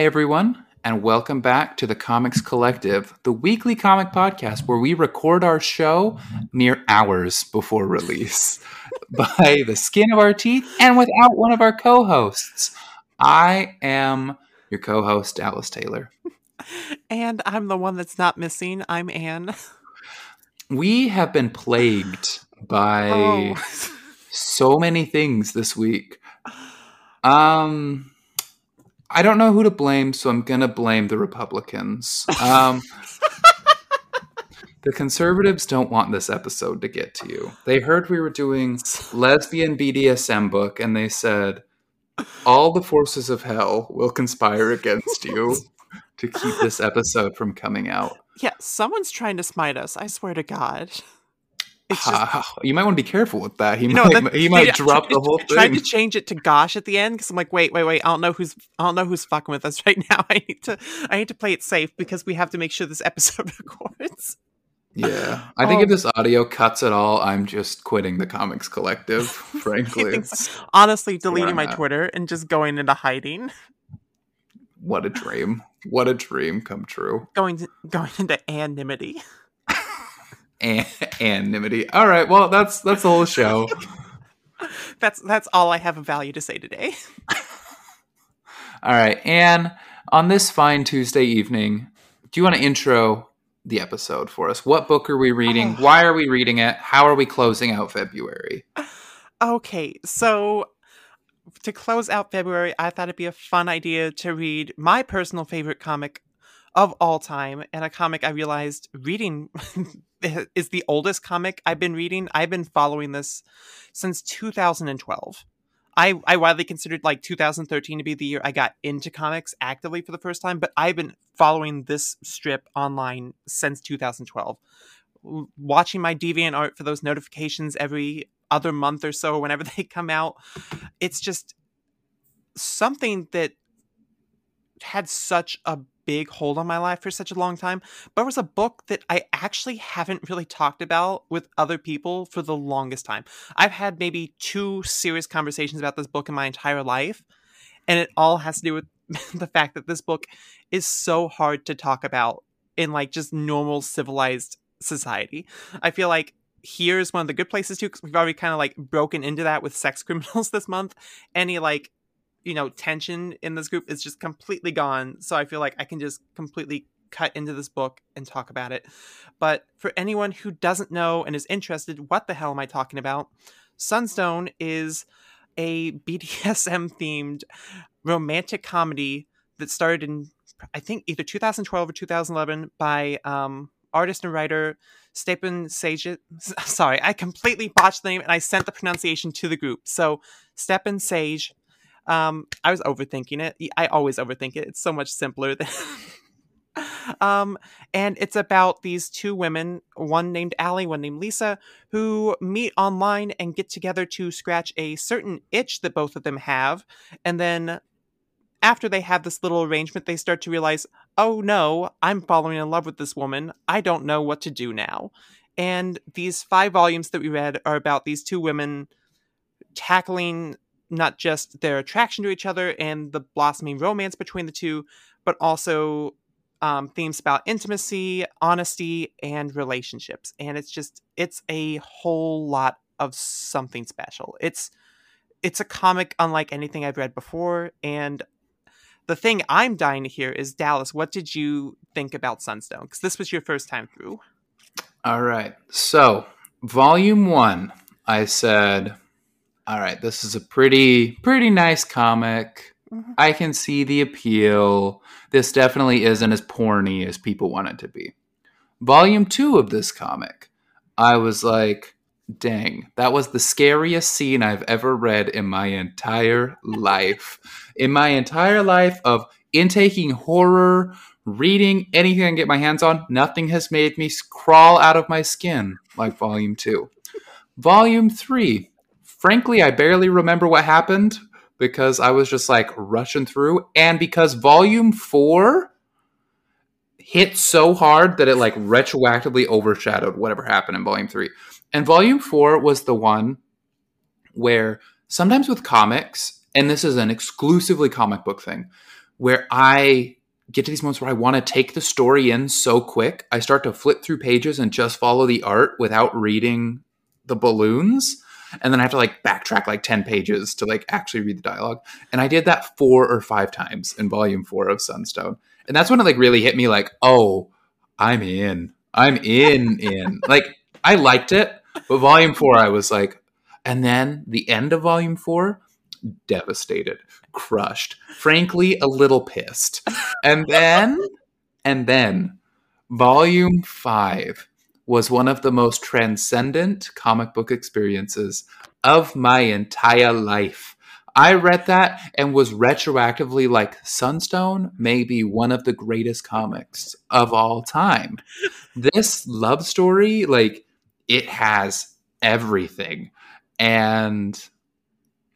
Hey everyone, and welcome back to the Comics Collective, the weekly comic podcast where we record our show mere hours before release by the skin of our teeth and without one of our co hosts. I am your co host, Dallas Taylor. And I'm the one that's not missing. I'm Anne. We have been plagued by Oh. so many things this week. Um, I don't know who to blame, so I'm gonna blame the Republicans. Um, the conservatives don't want this episode to get to you. They heard we were doing lesbian BDSM book, and they said all the forces of hell will conspire against you to keep this episode from coming out. Yeah, someone's trying to smite us. I swear to God. You might want to be careful with that. He know, might, that- he might they- drop the whole tried thing. to change it to "gosh" at the end because I'm like, wait, wait, wait. I don't know who's, I don't know who's fucking with us right now. I need to, I need to play it safe because we have to make sure this episode records. Yeah, I think if Oh. this audio cuts at all, I'm just quitting the Comics Collective. Frankly, so. Honestly, deleting my. Twitter and just going into hiding, what a dream! What a dream come true. going to, going into anonymity. And anonymity. All right, well, that's that's the whole show. That's that's all I have of value to say today. All right, Anne, on this fine Tuesday evening, do you want to intro the episode for us? What book are we reading? Oh. Why are we reading it? How are we closing out February? Okay, so to close out February, I thought it'd be a fun idea to read my personal favorite comic of all time, and a comic I realized reading is the oldest comic I've been reading. I've been following this since 2012. I, I widely considered like 2013 to be the year I got into comics actively for the first time, but I've been following this strip online since 2012. Watching my deviant art for those notifications every other month or so, whenever they come out, it's just something that had such a big hold on my life for such a long time. But it was a book that I actually haven't really talked about with other people for the longest time. I've had maybe two serious conversations about this book in my entire life, and it all has to do with the fact that this book is so hard to talk about in like just normal civilized society. I feel like here is one of the good places too because we've already kind of like broken into that with sex criminals this month. Any like you know tension in this group is just completely gone. So I feel like I can just completely cut into this book and talk about it. But for anyone who doesn't know and is interested, what the hell am I talking about? Sunstone is a BDSM themed romantic comedy that started in I think either 2012 or 2011 by um, artist and writer Stepan Sage. Sorry, I completely botched the name and I sent the pronunciation to the group. So Stjepan Šejić. Um, I was overthinking it. I always overthink it. It's so much simpler than. um, and it's about these two women, one named Allie, one named Lisa, who meet online and get together to scratch a certain itch that both of them have, and then after they have this little arrangement, they start to realize, oh no, I'm falling in love with this woman. I don't know what to do now. And these five volumes that we read are about these two women tackling not just their attraction to each other and the blossoming romance between the two, but also um, themes about intimacy, honesty, and relationships. And it's just, it's a whole lot of something special. It's, it's a comic unlike anything I've read before, and the thing I'm dying to hear is Dallas. What did you think about Sunstone? Because this was your first time through. All right. So, volume one, I said, all right, this is a pretty, pretty nice comic. Mhm. I can see the appeal. This definitely isn't as porny as people want it to be. Volume two of this comic, I was like, dang, that was the scariest scene I've ever read in my entire life. In my entire life of intaking horror, reading anything I can get my hands on, nothing has made me crawl out of my skin like volume two. volume three, frankly, I barely remember what happened because I was just like rushing through, and because volume four hit so hard that it like retroactively overshadowed whatever happened in volume three. And volume four was the one where sometimes with comics, and this is an exclusively comic book thing, where I get to these moments where I want to take the story in so quick. I start to flip through pages and just follow the art without reading the balloons. And then I have to like backtrack like 10 pages to like actually read the dialogue. And I did that four or five times in volume four of Sunstone. And that's when it like really hit me like, oh, I'm in. I'm in, in. like, I liked it, but volume four, I was like, and then the end of volume four, devastated, crushed, frankly, a little pissed. And then, and then, volume five was one of the most transcendent comic book experiences of my entire life. I read that and was retroactively like Sunstone may be one of the greatest comics of all time. This love story, like, it has everything. And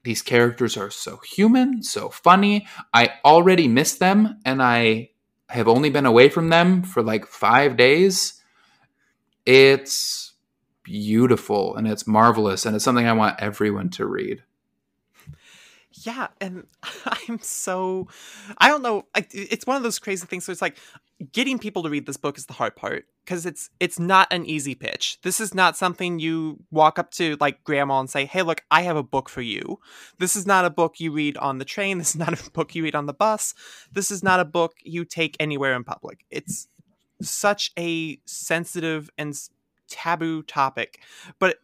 these characters are so human, so funny. I already miss them, and I have only been away from them for like five days. It's beautiful and it's marvelous, and it's something I want everyone to read. Yeah, and I'm so I don't know. It's one of those crazy things. So it's like getting people to read this book is the hard part because it's it's not an easy pitch. This is not something you walk up to like grandma and say, "Hey, look, I have a book for you." This is not a book you read on the train. This is not a book you read on the bus. This is not a book you take anywhere in public. It's such a sensitive and taboo topic, but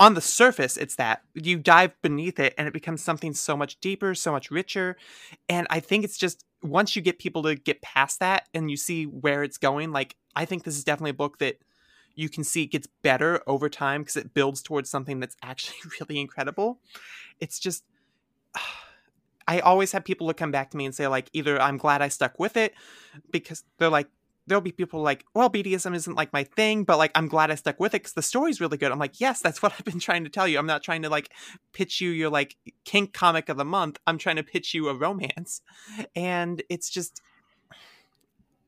on the surface it's that. You dive beneath it and it becomes something so much deeper so much richer and i think it's just once you get people to get past that and you see where it's going like i think this is definitely a book that you can see gets better over time because it builds towards something that's actually really incredible. It's just i always have people to come back to me and say like either i'm glad i stuck with it because they're like there'll be people like, well, BDSM isn't like my thing, but like I'm glad I stuck with it because the story's really good. I'm like, yes, that's what I've been trying to tell you. I'm not trying to like pitch you your like kink comic of the month. I'm trying to pitch you a romance, and it's just.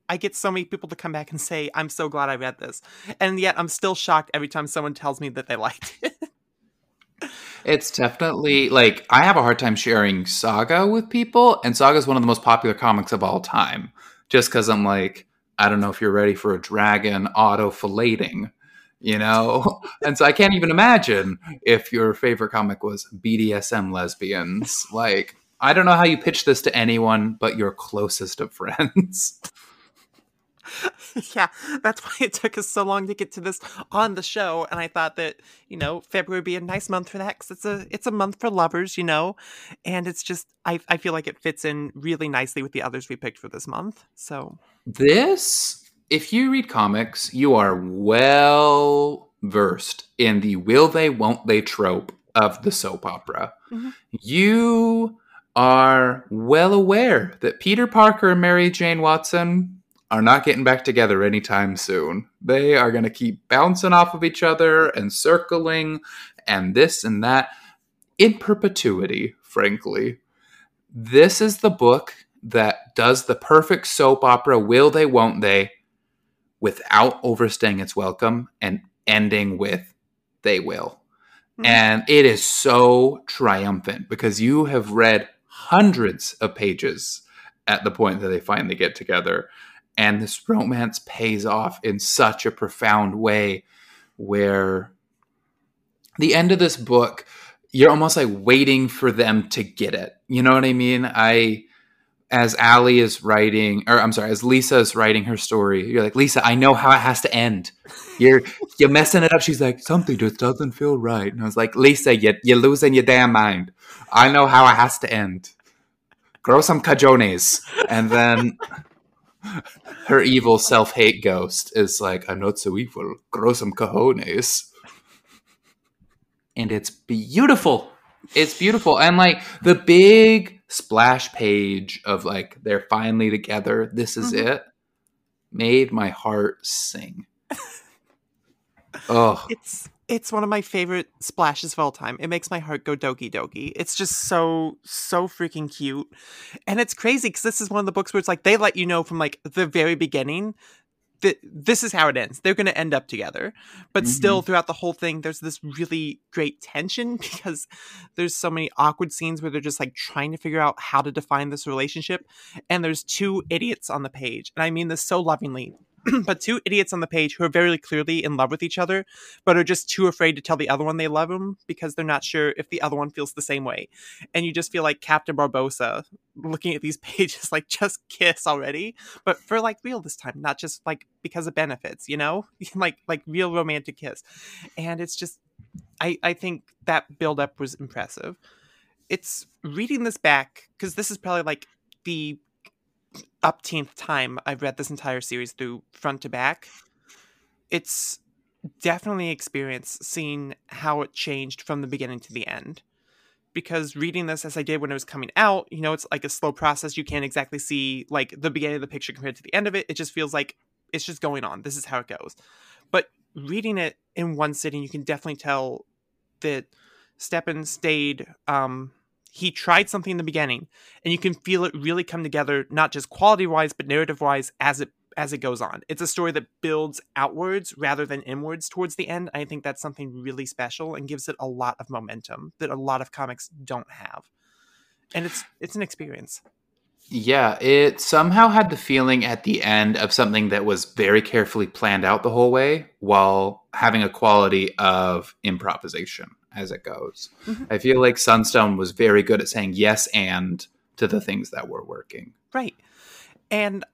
I get so many people to come back and say, I'm so glad I read this. And yet I'm still shocked every time someone tells me that they liked it. It's definitely like I have a hard time sharing Saga with people, and Saga is one of the most popular comics of all time. Just because I'm like, I don't know if you're ready for a dragon auto filleting, you know? and so I can't even imagine if your favorite comic was BDSM lesbians. Like, I don't know how you pitch this to anyone but your closest of friends. yeah, that's why it took us so long to get to this on the show. And I thought that you know February would be a nice month for that because it's a it's a month for lovers, you know, and it's just I I feel like it fits in really nicely with the others we picked for this month. So this, if you read comics, you are well versed in the will they won't they trope of the soap opera. Mm-hmm. You are well aware that Peter Parker and Mary Jane Watson are not getting back together anytime soon. They are going to keep bouncing off of each other and circling and this and that in perpetuity, frankly. This is the book that does the perfect soap opera, will they, won't they, without overstaying its welcome and ending with they will. Mm-hmm. And it is so triumphant because you have read hundreds of pages at the point that they finally get together and this romance pays off in such a profound way where the end of this book you're almost like waiting for them to get it. You know what i mean? I as Allie is writing or i'm sorry as lisa is writing her story you're like lisa i know how it has to end. You're you're messing it up. She's like something just doesn't feel right. And i was like lisa you, you're losing your damn mind. I know how it has to end. Grow some cajones. And then her evil self hate ghost is like, I'm not so evil. Grow some cojones. And it's beautiful. It's beautiful. And like the big splash page of like, they're finally together. This is mm-hmm. it. Made my heart sing. oh. It's it's one of my favorite splashes of all time. It makes my heart go doki doki. It's just so so freaking cute, and it's crazy because this is one of the books where it's like they let you know from like the very beginning that this is how it ends. They're going to end up together. But Mhm. still, throughout the whole thing, there's this really great tension because there's so many awkward scenes where they're just like trying to figure out how to define this relationship. And there's two idiots on the page. And I mean this so lovingly. but two idiots on the page who are very clearly in love with each other, but are just too afraid to tell the other one they love him because they're not sure if the other one feels the same way. And you just feel like Captain Barbossa looking at these pages, like just kiss already, but for like real this time, not just like because of benefits, you know, like like real romantic kiss. And it's just, I I think that build up was impressive. It's reading this back because this is probably like the upteenth time I've read this entire series through front to back. It's definitely experience seeing how it changed from the beginning to the end. Because reading this as I did when it was coming out, you know, it's like a slow process. You can't exactly see like the beginning of the picture compared to the end of it. It just feels like it's just going on. This is how it goes. But reading it in one sitting, you can definitely tell that Stjepan Šejić um he tried something in the beginning and you can feel it really come together not just quality wise but narrative wise as it as it goes on. It's a story that builds outwards rather than inwards towards the end i think that's something really special and gives it a lot of momentum that a lot of comics don't have. And it's it's an experience. Yeah, it somehow had the feeling at the end of something that was very carefully planned out the whole way while having a quality of improvisation as it goes. Mhm. I feel like Sunstone was very good at saying yes and to the things that were working. right and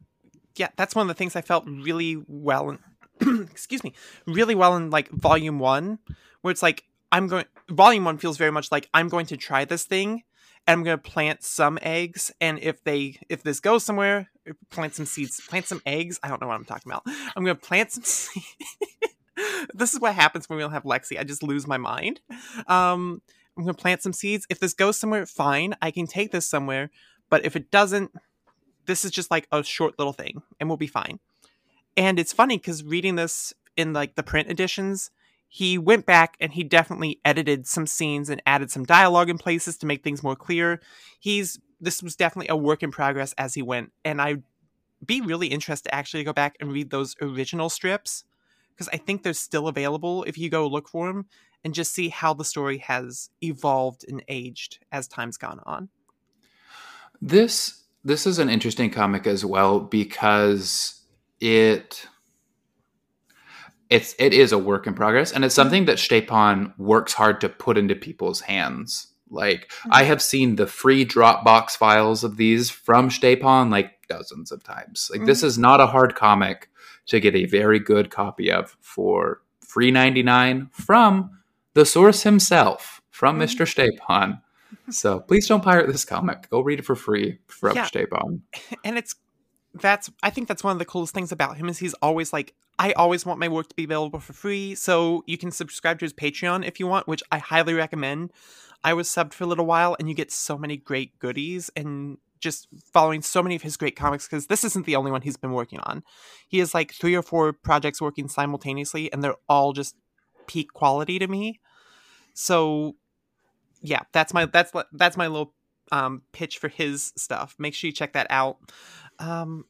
yeah that's one of the things i felt really well in excuse me really well in like volume one where it's like i'm going volume one feels very much like i'm going to try this thing and i'm going to plant some eggs and if they if this goes somewhere plant some seeds plant some eggs i don't know what i'm talking about i'm going to plant some seeds this is what happens when we don't have lexi i just lose my mind. Um i'm going to plant some seeds. If this goes somewhere fine i can take this somewhere but if it doesn't this is just like a short little thing and we'll be fine. And it's funny because reading this in like the print editions he went back and he definitely edited some scenes and added some dialogue in places to make things more clear. He's this was definitely a work in progress as he went and i'd be really interested to actually go back and read those original strips because i think they're still available if you go look for them and just see how the story has evolved and aged as time's gone on. This this is an interesting comic as well because it it's it is a work in progress and it's mm-hmm. something that Stjepan works hard to put into people's hands. Like I mm-hmm. have seen the free Dropbox files of these from Stjepan like dozens of times. Like this mm-hmm. is not a hard comic to get a very good copy of for free 99 from the source himself, from Mhm. Mr. Stjepan. So please don't pirate this comic. Go read it for free from Yeah. Stjepan. and it's that's I think that's one of the coolest things about him is he's always like I always want my work to be available for free, so you can subscribe to his Patreon if you want, which I highly recommend. I was subbed for a little while and you get so many great goodies and just following so many of his great comics because this isn't the only one he's been working on. He has like three or four projects working simultaneously and they're all just peak quality to me. So yeah, that's my that's that's my little um pitch for his stuff. Make sure you check that out. Um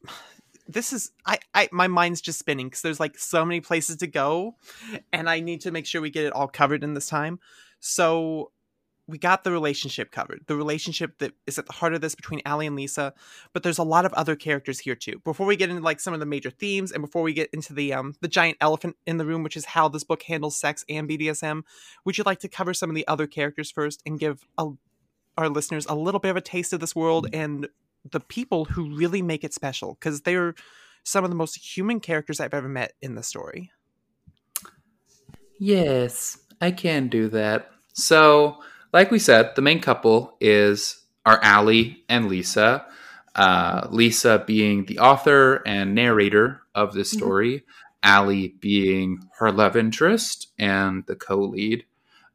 this is I I my mind's just spinning cuz there's like so many places to go and I need to make sure we get it all covered in this time. So we got the relationship covered. The relationship that is at the heart of this between Allie and Lisa, but there's a lot of other characters here too. Before we get into like some of the major themes and before we get into the um the giant elephant in the room, which is how this book handles sex and BDSM, would you like to cover some of the other characters first and give a, our listeners a little bit of a taste of this world and the people who really make it special because they're some of the most human characters I've ever met in the story. Yes, I can do that. So, like we said, the main couple is are Allie and Lisa. Uh, Lisa being the author and narrator of this Mhm. story, Allie being her love interest and the co-lead.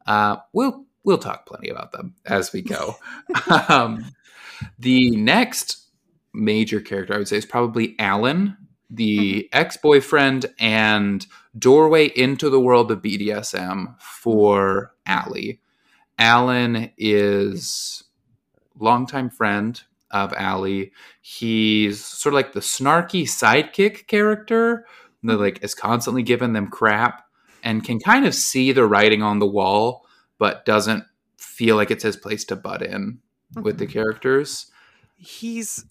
Uh, we'll we'll talk plenty about them as we go. um, the next major character I would say is probably Alan, the ex-boyfriend and doorway into the world of BDSM for Allie. Alan is longtime friend of Allie. He's sort of like the snarky sidekick character that like is constantly giving them crap and can kind of see the writing on the wall, but doesn't feel like it's his place to butt in with the Mhm. characters. he's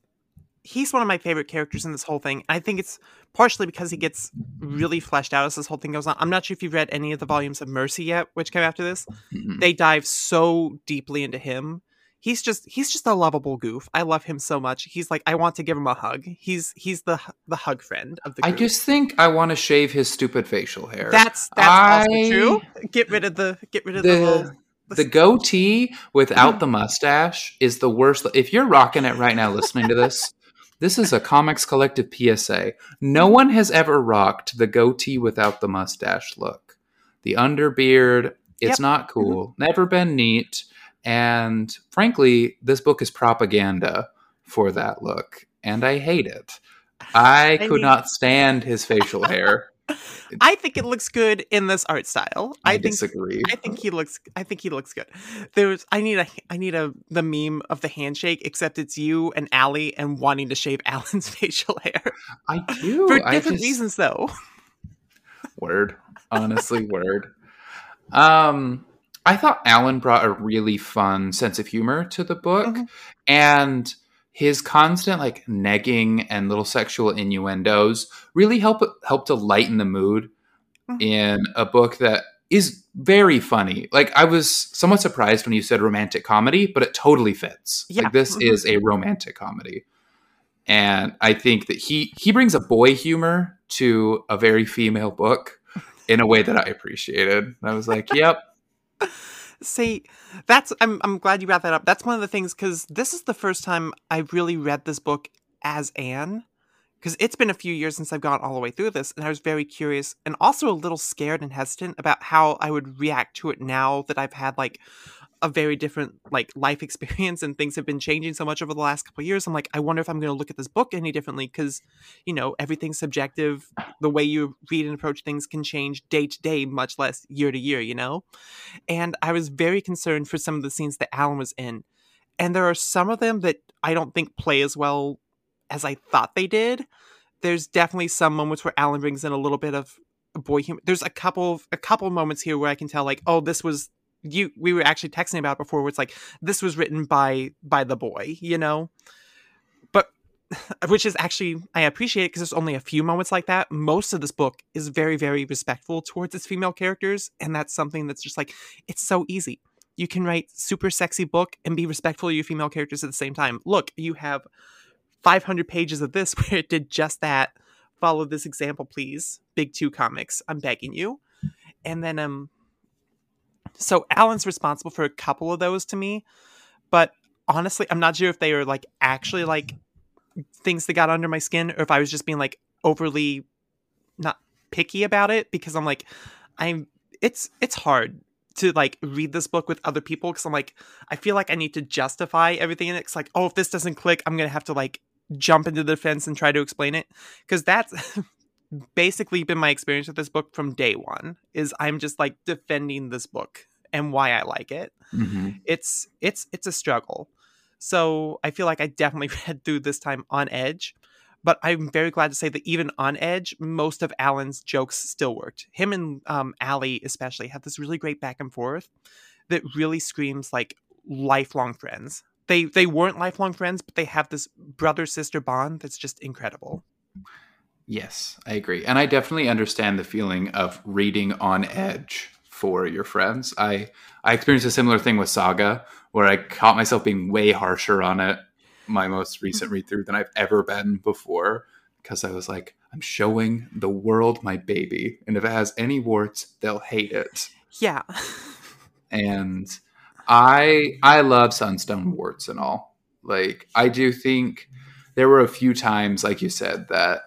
he's one of my favorite characters in this whole thing. I think it's partially because he gets really fleshed out as this whole thing goes on. I'm not sure if you've read any of the volumes of Mercy yet, which came after this. Mhm. They dive so deeply into him. He's just he's just a lovable goof. I love him so much. He's like I want to give him a hug. He's he's the the hug friend of the I just think I want to shave his stupid facial hair. that's that's I- also true. Get rid of the get rid of the, the little the goatee without the mustache is the worst. If you're rocking it right now, listening to this, this is a Comics Collective PSA. No one has ever rocked the goatee without the mustache look. The underbeard, it's Yep. not mm-hmm. cool. Never been neat. And frankly, this book is propaganda for that look, and I hate it. I I could mean- not stand his facial hair. I think it looks good in this art style. I, I think disagree. I think he looks. I think he looks good. There's. I need a. I need a the meme of the handshake, except it's you and Allie and wanting to shave Alan's facial hair I do. for different just- reasons, though. Word. Honestly, word. Um, I thought Alan brought a really fun sense of humor to the book, Mhm. and his constant like negging and little sexual innuendos really help help to lighten the mood Mhm. in a book that is very funny. Like I was somewhat surprised when you said romantic comedy, but it totally fits. Yeah. Like this Mhm. is a romantic comedy. And I think that he he brings a boy humor to a very female book in a way that I appreciated. I was like, "Yep, See, that's. I'm. I'm glad you brought that up. That's one of the things because this is the first time I really read this book as Anne. Because it's been a few years since I've gone all the way through this, and I was very curious and also a little scared and hesitant about how I would react to it now that I've had like a very different like life experience and things have been changing so much over the last couple years. I'm like, I wonder if I'm going to look at this book any differently because, you know, everything's subjective. The way you read and approach things can change day to day, much less year to year. You know, and I was very concerned for some of the scenes that Alan was in, and there are some of them that I don't think play as well as I thought they did. There's definitely some moments where Alan brings in a little bit of boy humor. There's a couple of a couple moments here where I can tell like, oh, this was you we were actually texting about before where it's like this was written by by the boy, you know? But which is actually I appreciate it because there's only a few moments like that. Most of this book is very very respectful towards its female characters and that's something that's just like it's so easy. You can write super sexy book and be respectful of your female characters at the same time. Look, you have 500 pages of this where it did just that. Follow this example, please. Big two comics. I'm begging you. And then, um, so Alan's responsible for a couple of those to me, but honestly, I'm not sure if they are like actually like things that got under my skin or if I was just being like overly not picky about it because I'm like, I'm, it's, it's hard to like read this book with other people because I'm like, I feel like I need to justify everything in it. It's like, oh, if this doesn't click, I'm gonna have to like jump into the defense and try to explain it because that's basically been my experience with this book from day one. Is I'm just like defending this book and why I like it. Mhm. It's it's it's a struggle. So I feel like I definitely read through this time on edge. But I'm very glad to say that even on Edge, most of Alan's jokes still worked. Him and um, Allie, especially, have this really great back and forth that really screams like lifelong friends. They they weren't lifelong friends, but they have this brother sister bond that's just incredible. Yes, I agree. And I definitely understand the feeling of reading on edge for your friends. I I experienced a similar thing with Saga where I caught myself being way harsher on it my most recent mm-hmm. read through than I've ever been before because I was like I'm showing the world my baby and if it has any warts they'll hate it. Yeah. and I I love Sunstone warts and all. Like I do think there were a few times, like you said, that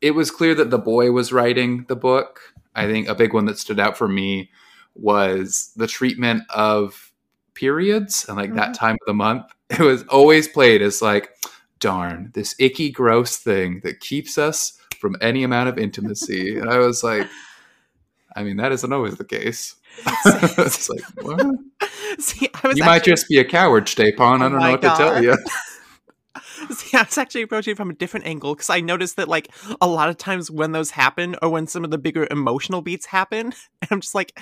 it was clear that the boy was writing the book. I think a big one that stood out for me was the treatment of periods and like that Mhm. time of the month. It was always played as like, darn, this icky, gross thing that keeps us from any amount of intimacy. and I was like, I mean, that isn't always the case. it's like, what? See, I was You might just be a coward, Stjepan. I Oh don't know what to tell you. See, I was actually approaching from a different angle because I noticed that like a lot of times when those happen or when some of the bigger emotional beats happen, I'm just like,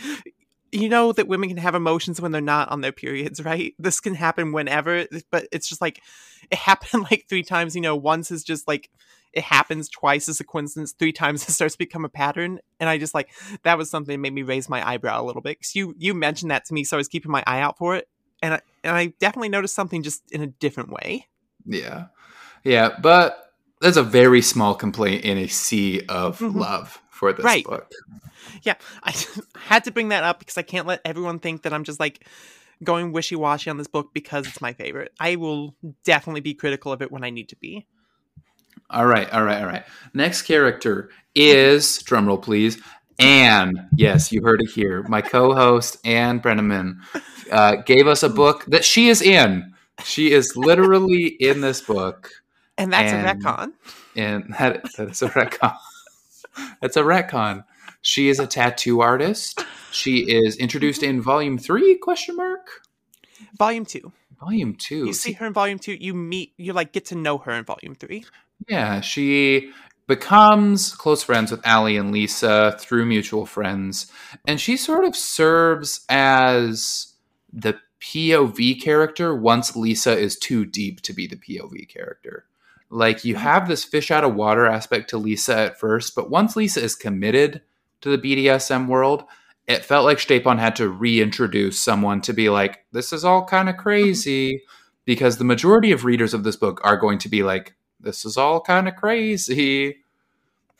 you know that women can have emotions when they're not on their periods, right? This can happen whenever, but it's just like it happened like three times. You know, once is just like it happens twice as a coincidence, three times it starts to become a pattern, and I just like that was something that made me raise my eyebrow a little bit because you you mentioned that to me, so I was keeping my eye out for it, and I, and I definitely noticed something just in a different way. Yeah, yeah, but there's a very small complaint in a sea of mm-hmm. love for this right. book. Yeah, I had to bring that up because I can't let everyone think that I'm just like going wishy washy on this book because it's my favorite. I will definitely be critical of it when I need to be. All right, all right, all right. Next character is drumroll, please. Anne. Yes, you heard it here. My co-host Anne Brenneman uh, gave us a book that she is in. She is literally in this book, and that's and, a retcon. And that, that is a retcon. That's a retcon. She is a tattoo artist. She is introduced mm-hmm. in volume three? Question mark. Volume two. Volume two. You see her in volume two. You meet. You like get to know her in volume three. Yeah, she becomes close friends with Allie and Lisa through mutual friends, and she sort of serves as the POV character once Lisa is too deep to be the POV character. Like you mm-hmm. have this fish out of water aspect to Lisa at first, but once Lisa is committed to the BDSM world, it felt like Stjepan had to reintroduce someone to be like, this is all kind of mm-hmm. crazy. Because the majority of readers of this book are going to be like, this is all kind of crazy.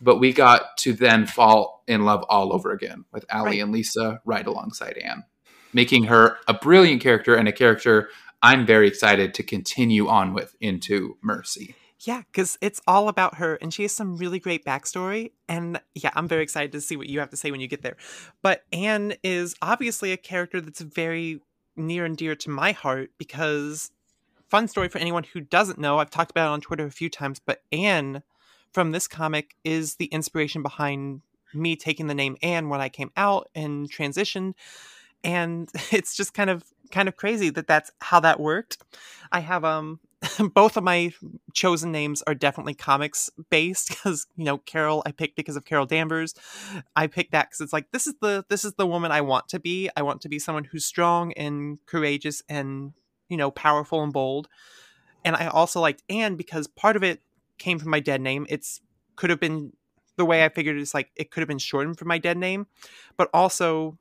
But we got to then fall in love all over again with Allie right. and Lisa right alongside Anne, making her a brilliant character and a character I'm very excited to continue on with into Mercy. Yeah, because it's all about her, and she has some really great backstory. And yeah, I'm very excited to see what you have to say when you get there. But Anne is obviously a character that's very near and dear to my heart because, fun story for anyone who doesn't know, I've talked about it on Twitter a few times, but Anne from this comic is the inspiration behind me taking the name Anne when I came out and transitioned. And it's just kind of kind of crazy that that's how that worked. I have um both of my chosen names are definitely comics based because you know Carol I picked because of Carol Danvers. I picked that because it's like this is the this is the woman I want to be. I want to be someone who's strong and courageous and you know powerful and bold. And I also liked Anne because part of it came from my dead name. It's could have been the way I figured it's like it could have been shortened from my dead name, but also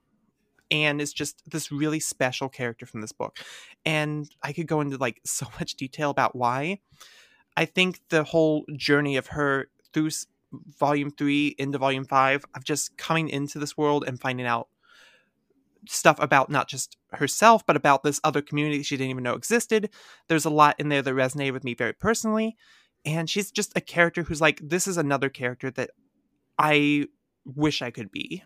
Anne is just this really special character from this book. And I could go into like so much detail about why. I think the whole journey of her through volume three into volume five of just coming into this world and finding out stuff about not just herself, but about this other community she didn't even know existed. There's a lot in there that resonated with me very personally. And she's just a character who's like, this is another character that I wish I could be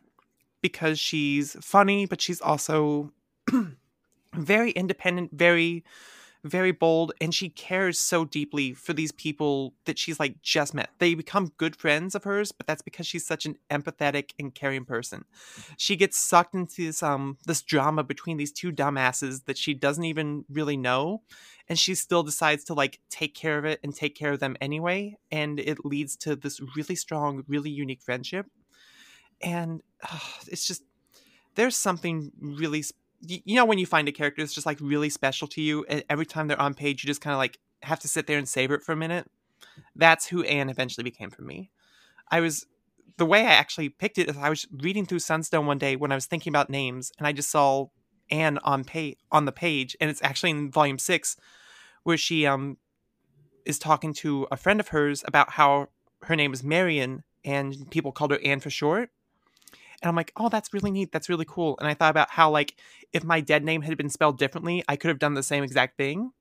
because she's funny, but she's also very independent, very very bold and she cares so deeply for these people that she's like just met. They become good friends of hers, but that's because she's such an empathetic and caring person. She gets sucked into this um this drama between these two dumbasses that she doesn't even really know and she still decides to like take care of it and take care of them anyway and it leads to this really strong, really unique friendship and uh, it's just there's something really you know when you find a character that's just like really special to you and every time they're on page you just kind of like have to sit there and savor it for a minute? That's who anne eventually became for me. I was the way i actually picked it is i was reading through sunstone one day when i was thinking about names and i just saw anne on pay on the page and it's actually in volume six where she um is talking to a friend of hers about how her name is marion and people called her anne for short and I'm like, oh, that's really neat. That's really cool. And I thought about how, like, if my dead name had been spelled differently, I could have done the same exact thing.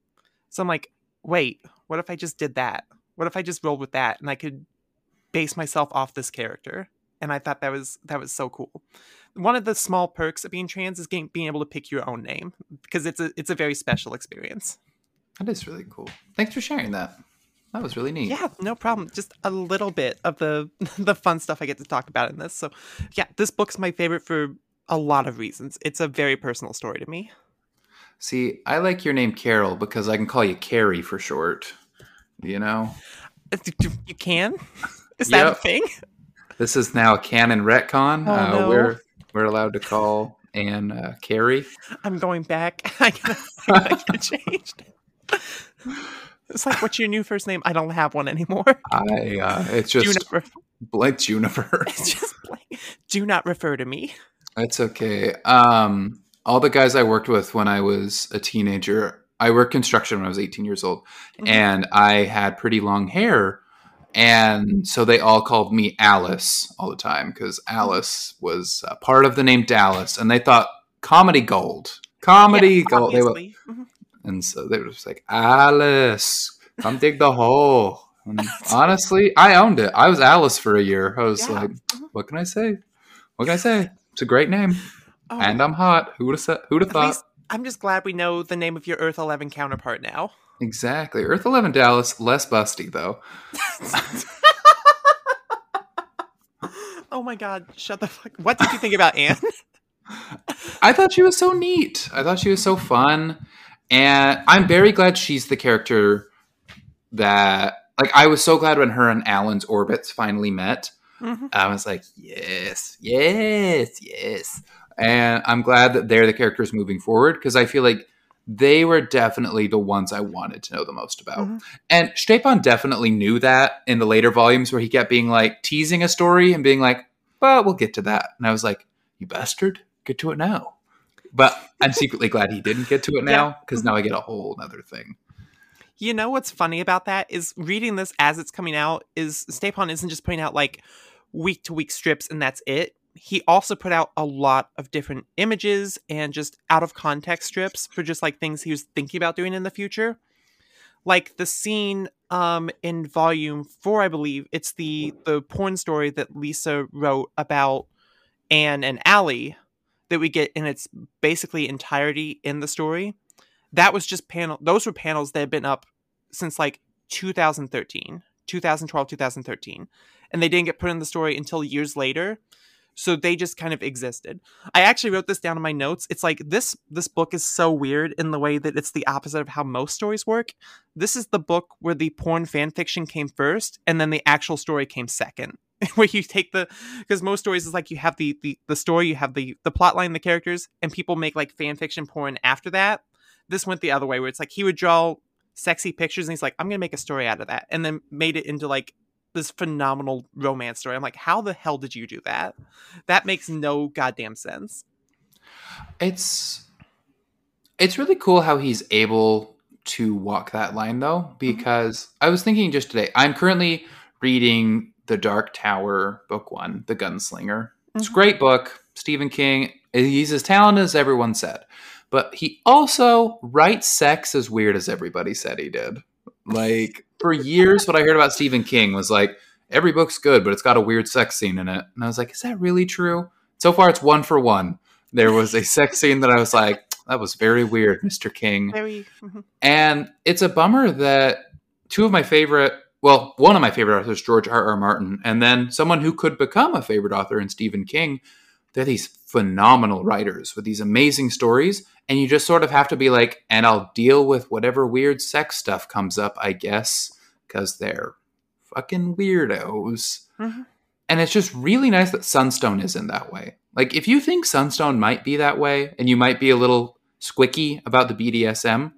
So I'm like, wait, what if I just did that? What if I just rolled with that and I could base myself off this character? And I thought that was that was so cool. One of the small perks of being trans is being able to pick your own name because it's a it's a very special experience. That is really cool. Thanks for sharing that. That was really neat. Yeah, no problem. Just a little bit of the the fun stuff I get to talk about in this. So, yeah, this book's my favorite for a lot of reasons. It's a very personal story to me. See, I like your name Carol because I can call you Carrie for short. You know, you can. Is that Yep. a thing? this is now a canon retcon. Oh, uh, no. We're we're allowed to call Anne uh, Carrie. I'm going back. I gotta, I gotta get changed. It's like, what's your new first name? I don't have one anymore. I. Uh, it's just ref- like Juniper. it's just blank. Do not refer to me. It's okay. Um, all the guys I worked with when I was a teenager, I worked construction when I was 18 years old, Mhm. and I had pretty long hair. And so they all called me Alice all the time because Alice was part of the name Dallas, and they thought comedy gold, comedy Yeah, gold. They were, obviously. And so they were just like, Alice, come dig the hole. And honestly, I owned it. I was Alice for a year. I was Yeah. like, Mhm. what can I say? What can I say? It's a great name. Oh, And I'm hot. Who would have said? Who'd have thought? least I'm just glad we know the name of your Earth 11 counterpart now. Exactly. Earth Eleven Dallas, less busty though. oh my god, shut the fuck. What did you think about Anne? I thought she was so neat. I thought she was so fun, and I'm very glad she's the character that. Like, I was so glad when her and Alan's orbits finally met. Mhm. I was like, yes, yes, yes. And I'm glad that they're the characters moving forward because I feel like they were definitely the ones I wanted to know the most about. Mhm. And Stjepan definitely knew that in the later volumes where he kept being like teasing a story and being like, but we'll get to that. And I was like, you bastard, get to it now. But I'm secretly glad he didn't get to it now because now I get a whole other thing. You know what's funny about that is reading this as it's coming out is Stjepan isn't just putting out like week to week strips and that's it. He also put out a lot of different images and just out of context strips for just like things he was thinking about doing in the future. Like the scene um in volume 4 I believe it's the the porn story that Lisa wrote about Anne and Allie that we get in its basically entirety in the story that was just panel those were panels that had been up since like 2013 2012 2013 and they didn't get put in the story until years later. So they just kind of existed. I actually wrote this down in my notes. It's like this this book is so weird in the way that it's the opposite of how most stories work. This is the book where the porn fan fiction came first and then the actual story came second where you take the because most stories is like you have the, the the story you have the the plot line the characters and people make like fan fiction porn after that. This went the other way where it's like he would draw sexy pictures and he's like i'm gonna make a story out of that and then made it into like this phenomenal romance story. I'm like how the hell did you do that? That makes no goddamn sense. It's it's really cool how he's able to walk that line though mm-hmm. because I was thinking just today I'm currently reading The Dark Tower book 1 The Gunslinger. It's a Mhm. great book Stephen King he's as talented as everyone said but he also writes sex as weird as everybody said he did like for years what I heard about Stephen King was like every book's good but it's got a weird sex scene in it and I was like is that really true so far it's one for one there was a sex scene that I was like, that was very weird, Mr. King. very mhm. And it's a bummer that two of my favorite, well, one of my favorite authors, George R. R. Martin, and then someone who could become a favorite author in Stephen King, they're these phenomenal writers with these amazing stories. And you just sort of have to be like, and I'll deal with whatever weird sex stuff comes up, I guess, because they're fucking weirdos. Mhm. And it's just really nice that Sunstone isn't that way. Like, if you think Sunstone might be that way and you might be a little squicky about the BDSM,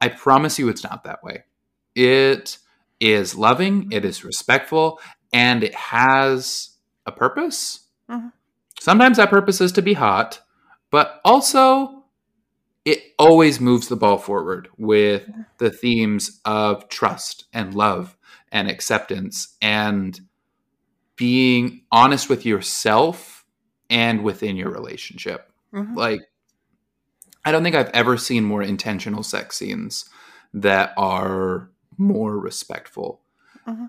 I promise you it's not that way. It is loving, it is respectful, and it has a purpose. Mhm. Sometimes that purpose is to be hot, but also it always moves the ball forward with the themes of trust and love and acceptance and being honest with yourself and within your relationship. Mhm. Like, I don't think I've ever seen more intentional sex scenes that are more respectful. Uh-huh.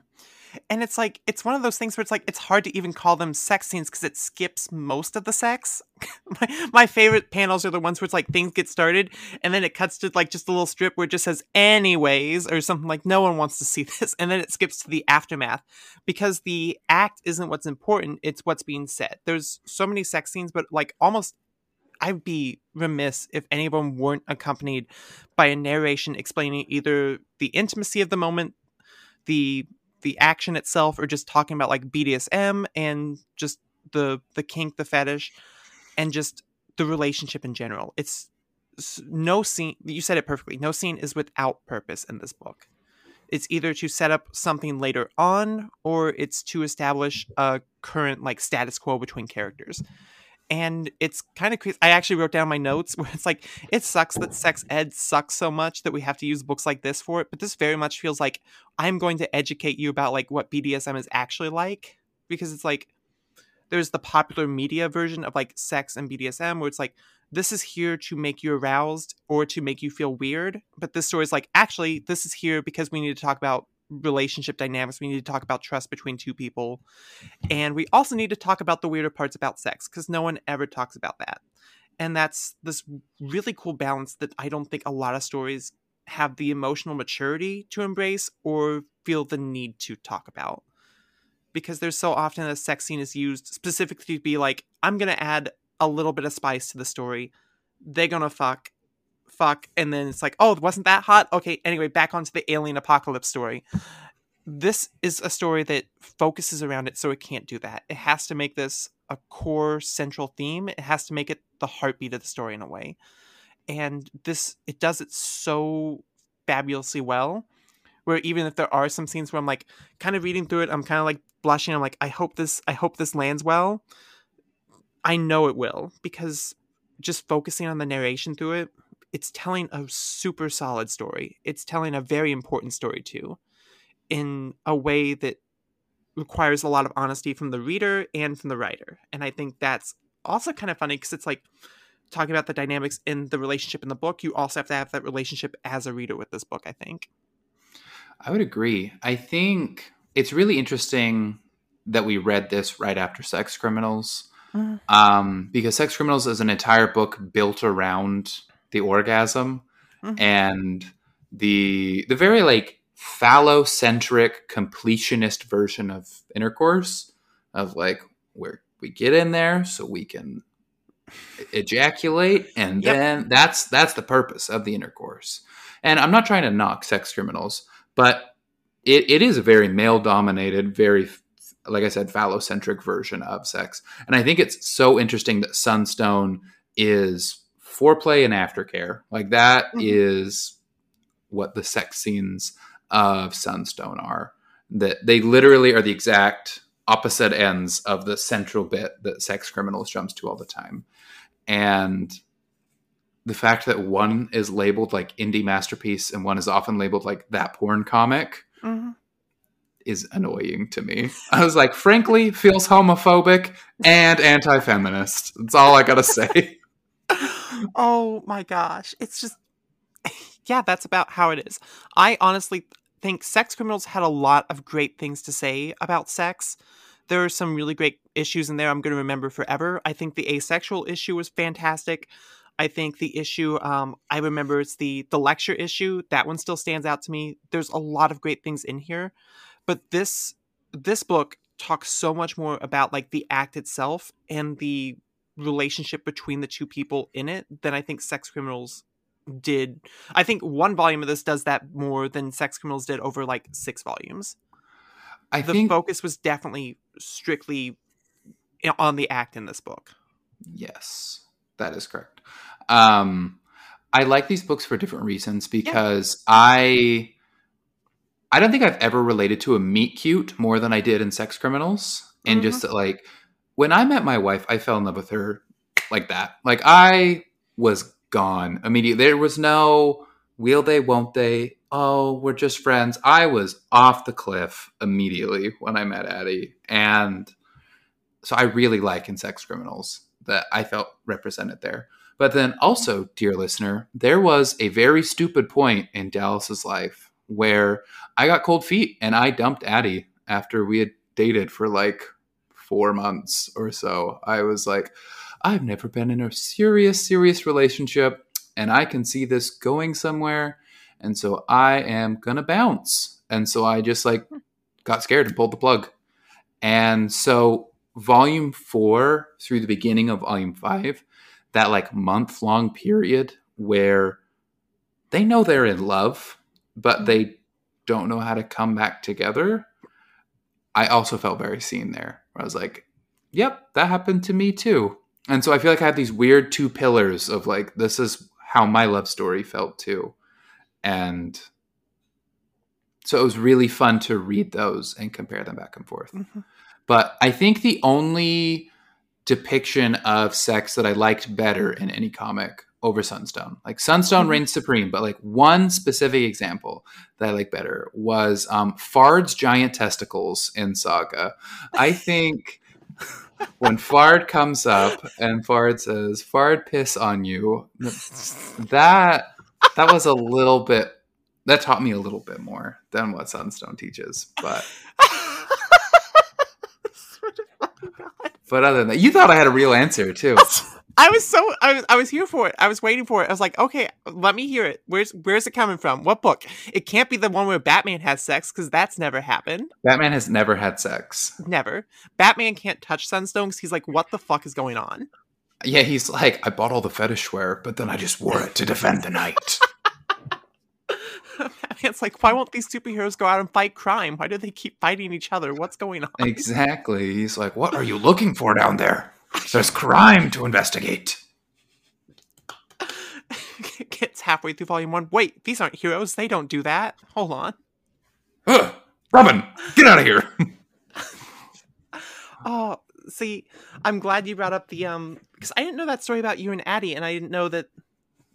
and it's like it's one of those things where it's like it's hard to even call them sex scenes because it skips most of the sex. My, my favorite panels are the ones where it's like things get started and then it cuts to like just a little strip where it just says anyways or something like no one wants to see this and then it skips to the aftermath. Because the act isn't what's important it's what's being said. There's so many sex scenes but like almost I'd be remiss if any of them weren't accompanied by a narration explaining either the intimacy of the moment, the the action itself, or just talking about like BDSM and just the the kink, the fetish, and just the relationship in general. It's no scene. You said it perfectly. No scene is without purpose in this book. It's either to set up something later on, or it's to establish a current like status quo between characters and it's kind of crazy. I actually wrote down my notes where it's like it sucks that sex ed sucks so much that we have to use books like this for it, but this very much feels like I'm going to educate you about like what BDSM is actually like because it's like there's the popular media version of like sex and BDSM where it's like this is here to make you aroused or to make you feel weird, but this story is like actually this is here because we need to talk about relationship dynamics. We need to talk about trust between two people. And we also need to talk about the weirder parts about sex because no one ever talks about that. And that's this really cool balance that I don't think a lot of stories have the emotional maturity to embrace or feel the need to talk about. Because there's so often a sex scene is used specifically to be like, I'm going to add a little bit of spice to the story. They're going to fuck fuck, and then it's like, oh, wasn't that hot? Okay, anyway, back onto the alien apocalypse story. This is a story that focuses around it, so it can't do that. It has to make this a core central theme. It has to make it the heartbeat of the story in a way. And this, it does it so fabulously well. Where even if there are some scenes where I'm like kind of reading through it, I'm kind of like blushing. I'm like, I hope this, I hope this lands well. I know it will because just focusing on the narration through it it's telling a super solid story. It's telling a very important story too, in a way that requires a lot of honesty from the reader and from the writer. And I think that's also kind of funny because it's like talking about the dynamics in the relationship in the book. You also have to have that relationship as a reader with this book, I think. I would agree. I think it's really interesting that we read this right after Sex Criminals. Mm. Um, because Sex Criminals is an entire book built around the orgasm mm-hmm. and the the very like phallocentric completionist version of intercourse of like where we get in there so we can ejaculate and yep. then that's that's the purpose of the intercourse and i'm not trying to knock sex criminals but it, it is a very male dominated very like i said phallocentric version of sex and i think it's so interesting that sunstone is foreplay and aftercare. Like that mm-hmm. is what the sex scenes of Sunstone are. That they literally are the exact opposite ends of the central bit that sex criminals jumps to all the time. And the fact that one is labeled like indie masterpiece and one is often labeled like that porn comic mm-hmm. is annoying to me. I was like, frankly, feels homophobic and anti feminist. That's all I gotta say. oh my gosh. It's just, yeah, that's about how it is. I honestly think Sex Criminals had a lot of great things to say about sex. There are some really great issues in there I'm going to remember forever. I think the asexual issue was fantastic. I think the issue um, I remember it's the the lecture issue. That one still stands out to me. There's a lot of great things in here, but this this book talks so much more about like the act itself and the relationship between the two people in it than I think Sex Criminals did. I think one volume of this does that more than Sex Criminals did over like six volumes. I the think focus was definitely strictly on the act in this book. Yes, that is correct. Um, I like these books for different reasons because yeah. I I don't think I've ever related to a meet cute more than I did in Sex Criminals, and mm-hmm. just like when I met my wife, I fell in love with her like that. Like I was gone immediately. There was no will they, won't they? Oh, we're just friends. I was off the cliff immediately when I met Addie. And so I really like in Sex Criminals that I felt represented there. But then also, dear listener, there was a very stupid point in Dallas's life where I got cold feet and I dumped Addie after we had dated for like four months or so, I was like, I've never been in a serious, serious relationship, and I can see this going somewhere. And so I am gonna bounce. And so I just like hmm. got scared and pulled the plug. And so volume four through the beginning of volume five, that like month long period where they know they're in love, but hmm. they don't know how to come back together. I also felt very seen there. Where I was like, yep, that happened to me too. And so I feel like I have these weird two pillars of like, this is how my love story felt too. And so it was really fun to read those and compare them back and forth. Mm-hmm. But I think the only depiction of sex that I liked better in any comic over Sunstone. Like Sunstone mm-hmm. reigns supreme, but like one specific example that I like better was um, Fard's giant testicles in Saga. I think when Fard comes up and Fard says, "Fard piss on you," that that was a little bit that taught me a little bit more than what Sunstone teaches, but. but other than that, you thought I had a real answer too. I was so I was I was here for it. I was waiting for it. I was like, okay, let me hear it. Where's where's it coming from? What book? It can't be the one where Batman has sex because that's never happened. Batman has never had sex. Never. Batman can't touch Sunstone because he's like, what the fuck is going on? Yeah, he's like, I bought all the fetish wear, but then I just wore it to defend the night. Batman's like, why won't these superheroes go out and fight crime? Why do they keep fighting each other? What's going on? Exactly. He's like, what are you looking for down there? There's crime to investigate. Gets halfway through volume one. Wait, these aren't heroes. They don't do that. Hold on. Ugh, Robin, get out of here. oh, see, I'm glad you brought up the um because I didn't know that story about you and Addie, and I didn't know that.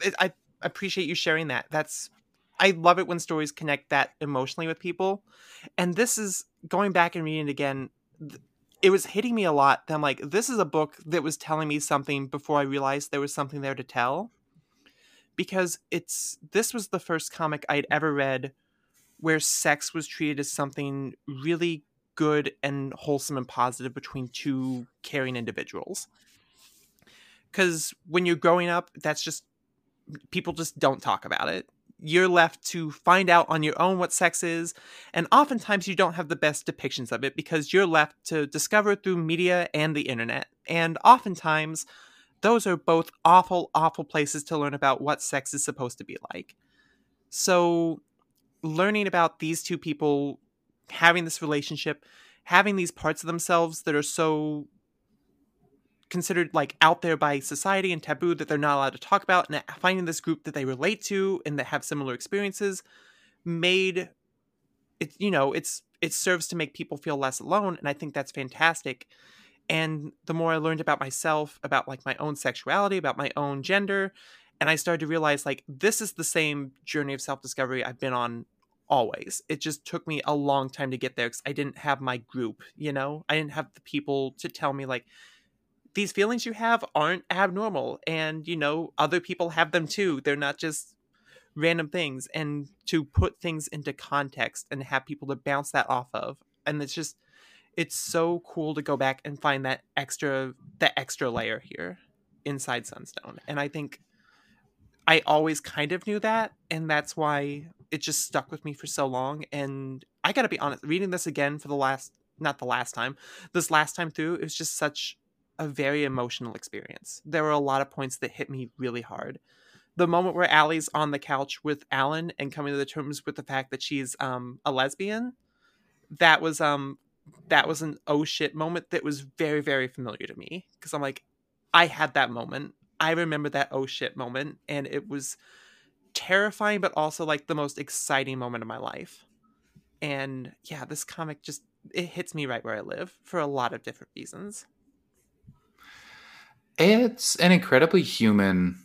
It, I appreciate you sharing that. That's I love it when stories connect that emotionally with people, and this is going back and reading it again. Th- it was hitting me a lot that I'm like, this is a book that was telling me something before I realized there was something there to tell. Because it's this was the first comic I'd ever read where sex was treated as something really good and wholesome and positive between two caring individuals. Because when you're growing up, that's just people just don't talk about it you're left to find out on your own what sex is, and oftentimes you don't have the best depictions of it because you're left to discover through media and the internet. And oftentimes, those are both awful, awful places to learn about what sex is supposed to be like. So, learning about these two people having this relationship, having these parts of themselves that are so considered like out there by society and taboo that they're not allowed to talk about and finding this group that they relate to and that have similar experiences made it you know it's it serves to make people feel less alone and i think that's fantastic. And the more i learned about myself about like my own sexuality about my own gender and i started to realize like this is the same journey of self-discovery i've been on always. It just took me a long time to get there because i didn't have my group you know? I didn't have the people to tell me like these feelings you have aren't abnormal and you know other people have them too. They're not just random things and to put things into context and have people to bounce that off of and it's just it's so cool to go back and find that extra that extra layer here inside sunstone and i think i always kind of knew that and that's why it just stuck with me for so long and i gotta be honest reading this again for the last not the last time this last time through it was just such a very emotional experience. There were a lot of points that hit me really hard. The moment where Allie's on the couch with Alan and coming to the terms with the fact that she's um, a lesbian, that was um that was an oh shit moment that was very very familiar to me because I'm like I had that moment. I remember that oh shit moment and it was terrifying but also like the most exciting moment of my life. And yeah, this comic just it hits me right where I live for a lot of different reasons. It's an incredibly human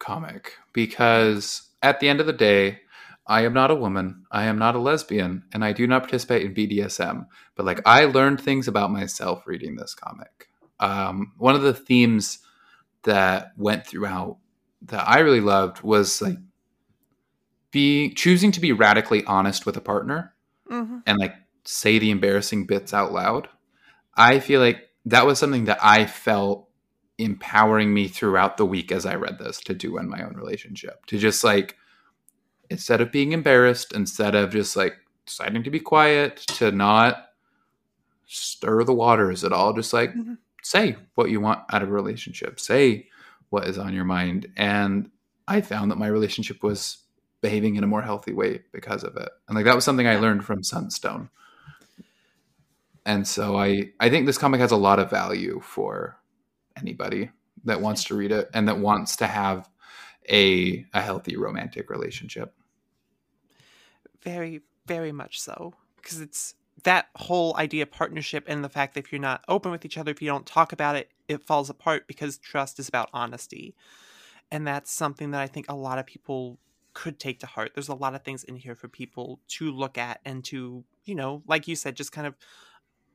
comic because at the end of the day, I am not a woman, I am not a lesbian, and I do not participate in BDSM. But like, I learned things about myself reading this comic. Um, one of the themes that went throughout that I really loved was like be choosing to be radically honest with a partner mm-hmm. and like say the embarrassing bits out loud. I feel like that was something that I felt empowering me throughout the week as I read this to do in my own relationship. To just like, instead of being embarrassed, instead of just like deciding to be quiet, to not stir the waters at all, just like mm-hmm. say what you want out of a relationship. Say what is on your mind. And I found that my relationship was behaving in a more healthy way because of it. And like that was something I learned from Sunstone. And so I I think this comic has a lot of value for anybody that wants to read it and that wants to have a a healthy romantic relationship. Very very much so because it's that whole idea of partnership and the fact that if you're not open with each other, if you don't talk about it, it falls apart because trust is about honesty. And that's something that I think a lot of people could take to heart. There's a lot of things in here for people to look at and to, you know, like you said, just kind of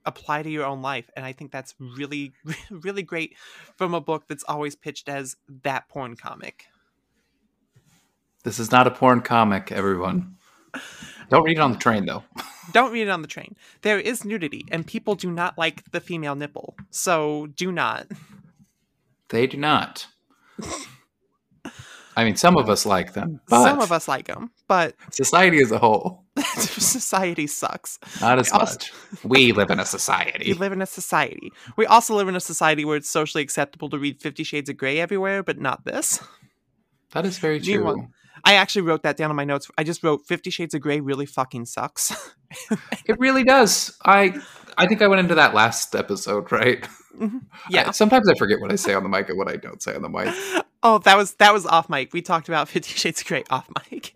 apply to your own life. And I think that's really, really great from a book that's always pitched as that porn comic. This is not a porn comic, everyone. Don't read it on the train, though. Don't read it on the train. There is nudity, and people do not like the female nipple. So do not. They do not. I mean, some of us like them. But Some of us like them, but society as a whole, society sucks. not as We also- much. We live in a society. We live in a society. We also live in a society where it's socially acceptable to read Fifty Shades of Grey everywhere, but not this. That is very true. want- I actually wrote that down in my notes. I just wrote Fifty Shades of Grey really fucking sucks. It really does. I I think I went into that last episode, right? Mm-hmm. yeah. I- sometimes I forget what I say on the mic and what I don't say on the mic. Oh, that was that was off mic. We talked about Fifty Shades of Grey off mic.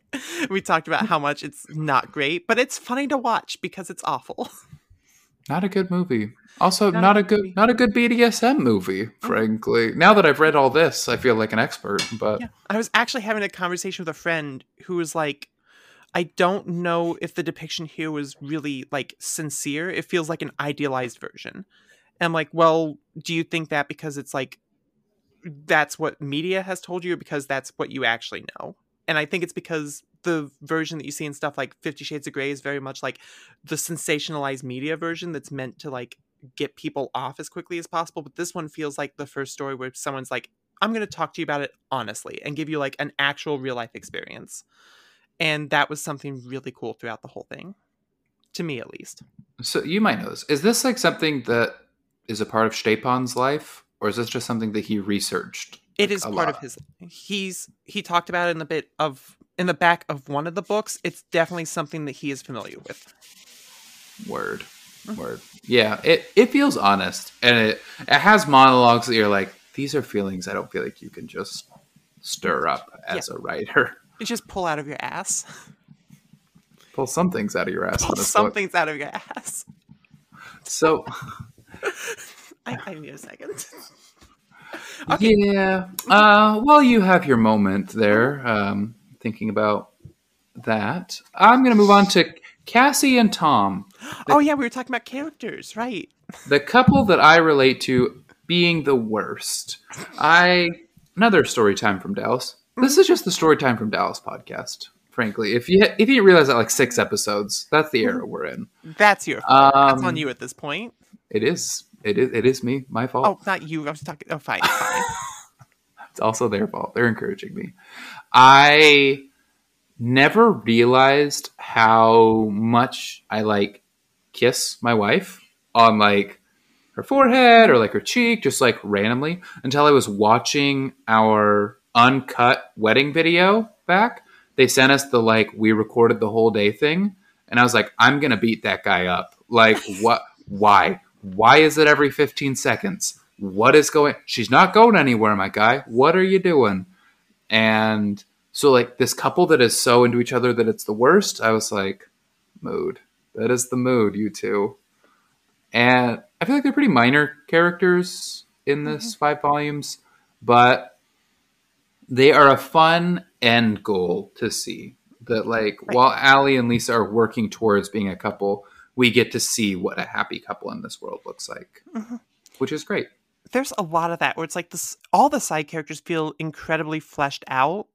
we talked about how much it's not great, but it's funny to watch because it's awful. Not a good movie. Also, Not a not, a good good, movie. not a good BDSM movie. Mm-hmm. Frankly, now that I've read all this, I feel like an expert. But Yeah. I was actually having a conversation with a friend who was like, I don't know if the depiction here was really like sincere. It feels like an idealized version. And I'm like, well, do you think that because it's like that's what media has told you or because that's what you actually know? And I think it's because the version that you see in stuff like Fifty Shades of Grey is very much like the sensationalized media version that's meant to like get people off as quickly as possible. But this one feels like the first story where someone's like, I'm going to talk to you about it honestly and give you like an actual real life experience. And that was something really cool throughout the whole thing, to me at least. so you might know this. Is this like something that is a part of Stjepan's life, or is this just something that he researched? It like, is a part of his. He's he talked about it in the bit of in the back of one of the books. It's definitely something that he is familiar with. Word. Mhm. Word. Yeah, it it feels honest, and it it has monologues that you're like, these are feelings I don't feel like you can just stir up as a writer. You just pull out of your ass. Pull some things out of your ass. Pull some book. things out of your ass. So I, I need a second. yeah. Uh, well, you have your moment there. Um, thinking about that, I'm going to move on to Cassie and Tom, oh yeah, we were talking about characters, right? the couple that I relate to being the worst. I another story time from Dallas. This is just the story time from Dallas podcast. Frankly, if you if you realize that like six episodes, that's the era we're in. That's your fault. Um, That's on you at this point. It is. It is. It is me. My fault. Oh, not you. I was talking. Oh, fine, fine. It's also their fault. They're encouraging me. I never realized how much I like kiss my wife on like her forehead or like her cheek, just like randomly, until I was watching our uncut wedding video back. They sent us the like we recorded the whole day thing, and I was like, I'm gonna beat that guy up. Like what? Why? Why is it every 15 seconds? What is going? She's not going anywhere, my guy. What are you doing? And so, like this couple that is so into each other that it's the worst. I was like, mood. That is the mood, you two. And I feel like they're pretty minor characters in mm-hmm. this five volumes, but they are a fun end goal to see. That like Right. while Allie and Lisa are working towards being a couple, we get to see what a happy couple in this world looks like, Mhm. which is great. There's a lot of that where it's like this. All the side characters feel incredibly fleshed out,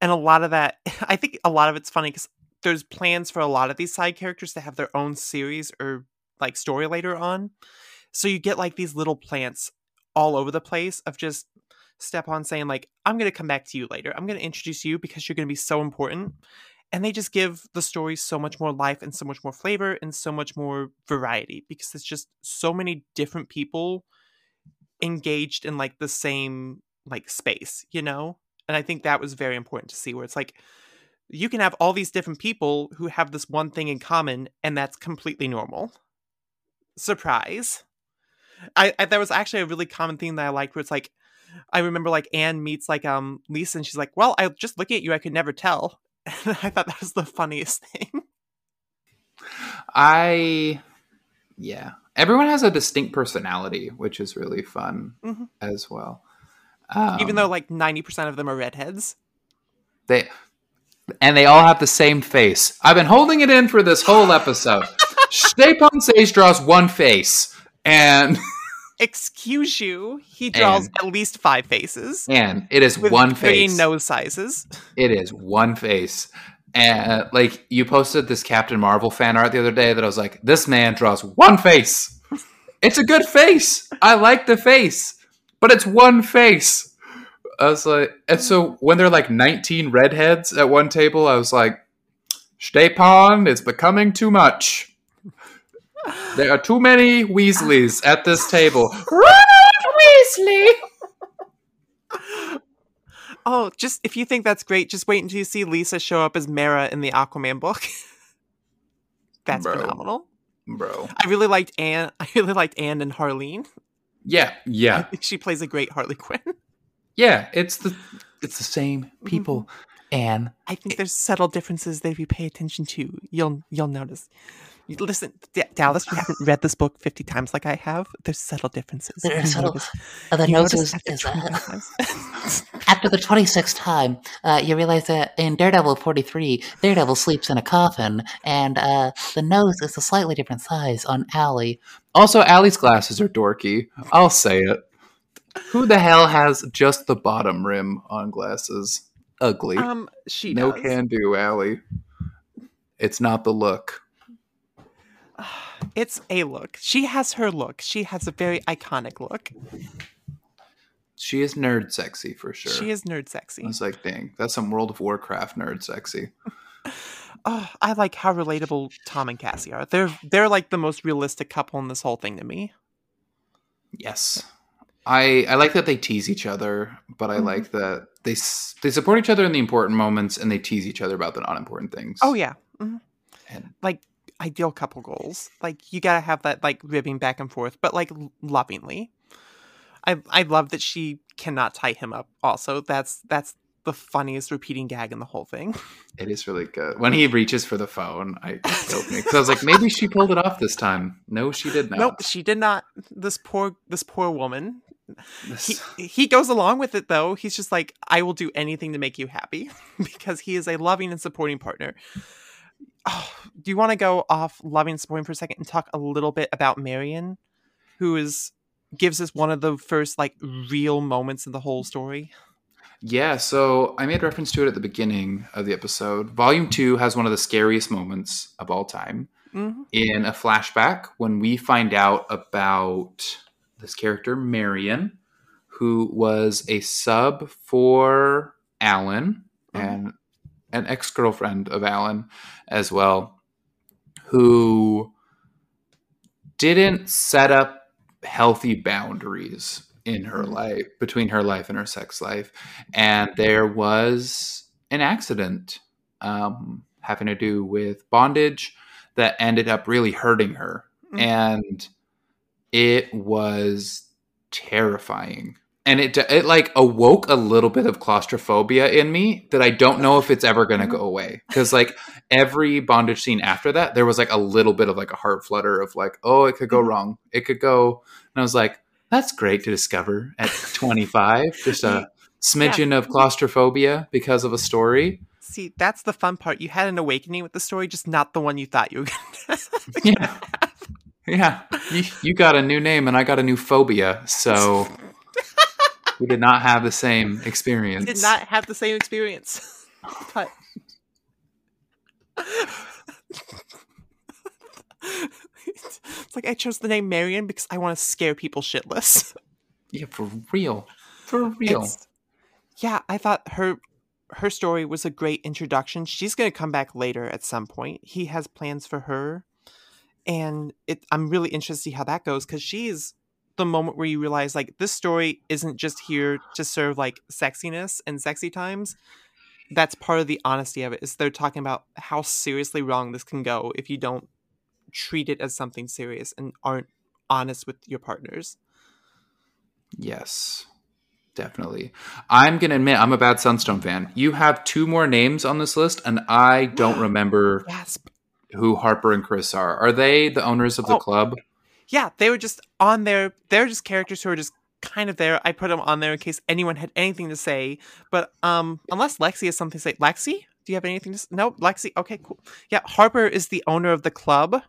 and a lot of that. I think a lot of it's funny because there's plans for a lot of these side characters to have their own series or like story later on. So you get like these little plants all over the place of just Stjepan saying like I'm going to come back to you later. I'm going to introduce you because you're going to be so important. And they just give the story so much more life and so much more flavor and so much more variety because it's just so many different people engaged in like the same like space, you know? And I think that was very important to see where it's like you can have all these different people who have this one thing in common and that's completely normal. Surprise. I, I that was actually a really common theme that I liked where it's like I remember like Anne meets like um Lisa and she's like, Well, I just look at you, I could never tell. And I thought that was the funniest thing. I yeah. Everyone has a distinct personality, which is really fun Mhm. as well. Even Um, though like ninety percent of them are redheads. they and they all have the same face. I've been holding it in for this whole episode. Stjepan Šejić draws one face, and Excuse you. He draws And- at least five faces. and it is one three face. nose sizes. It is one face. And uh, like you posted this Captain Marvel fan art the other day that I was like, this man draws one face. It's a good face. I like the face, but it's one face. I was like, and so when there are like 19 redheads at one table, I was like, Stjepan is becoming too much. There are too many Weasleys at this table. Run out, Weasley! Oh, just if you think that's great, just wait until you see Lisa show up as Mera in the Aquaman book. that's Bro. phenomenal. Bro. I really liked Anne. I really liked Anne and Harleen. Yeah, I yeah. think she plays a great Harley Quinn. Yeah, it's the it's the same mm-hmm. people. And I think there's subtle differences that if you pay attention to, you'll you'll notice. You- Listen, D- Dallas, you haven't read this book 50 times like I have. There's subtle differences. There are You subtle- notice- the you nose notice is, after is 20 uh, after the 26th time, uh, you realize that in Daredevil 43, Daredevil sleeps in a coffin, and uh, the nose is a slightly different size on Allie. also Allie's glasses are dorky. I'll say it. Who the hell has just the bottom rim on glasses? Ugly. um, she no does. can do, Allie. It's not the look. It's a look. She has her look. She has a very iconic look. She is nerd sexy for sure. She is nerd I sexy. was like, dang, that's some World of Warcraft nerd sexy. Oh, I like how relatable Tom and Cassie are. They're they're like the most realistic couple in this whole thing to me. Yes. I I like that they tease each other, but I Mhm. like that they they support each other in the important moments and they tease each other about the non important things. Oh yeah. Mhm. And Like ideal couple goals. Like you gotta have that like ribbing back and forth, but like lovingly. I I love that she cannot tie him up. Also, that's that's the funniest repeating gag in the whole thing. It is really good. When he reaches for the phone, I killed me because I was like, maybe she pulled it off this time. No, she did not. Nope, she did not. This poor this poor woman. This- He he goes along with it though. He's just like, I will do anything to make you happy because he is a loving and supporting partner. Oh, do you want to go off loving supporting for a second and talk a little bit about Marion, who is gives us one of the first like real moments in the whole story? yeah, so I made reference to it at the beginning of the episode. Volume two has one of the scariest moments of all time hmm in a flashback when we find out about this character, Marion, who was a sub for Alan Mhm. and an ex girlfriend of Alan as well, who didn't set up healthy boundaries in her Mhm. life between her life and her sex life and there was an accident um, having to do with bondage that ended up really hurting her Mhm. and it was terrifying and it it like awoke a little bit of claustrophobia in me that I don't know if it's ever going to go away cuz like every bondage scene after that there was like a little bit of like a heart flutter of like oh it could go Mhm. wrong it could go and I was like that's great to discover at 25 just a smidgen of claustrophobia because of a story See, that's the fun part. You had an awakening with the story, just not the one you thought you were gonna. Yeah. Yeah, you, you got a new name and I got a new phobia, so we did not have the same experience. We did not have the same experience. But it's like I chose the name Marion because I want to scare people shitless. Yeah, for real, for real. It's- yeah, I thought her her story was a great introduction. She's going to come back later at some point. He has plans for her, and it. I'm really interested to see how that goes because she's the moment where you realize like this story isn't just here to serve like sexiness and sexy times. That's part of the honesty of it. Is they're talking about how seriously wrong this can go if you don't treat it as something serious and aren't honest with your partners. Yes, definitely. I'm going to admit I'm a bad Sunstone fan. You have two more names on this list, and I don't remember who Harper and Chris are. Are they the owners of the Oh. club? Yeah, they were just on there. They're just characters who are just kind of there. I put them on there in case anyone had anything to say. But um, unless Lexi has something to say, Lexi, do you have anything to? s No, Lexi. Okay, cool. Yeah, Harper is the owner of the club.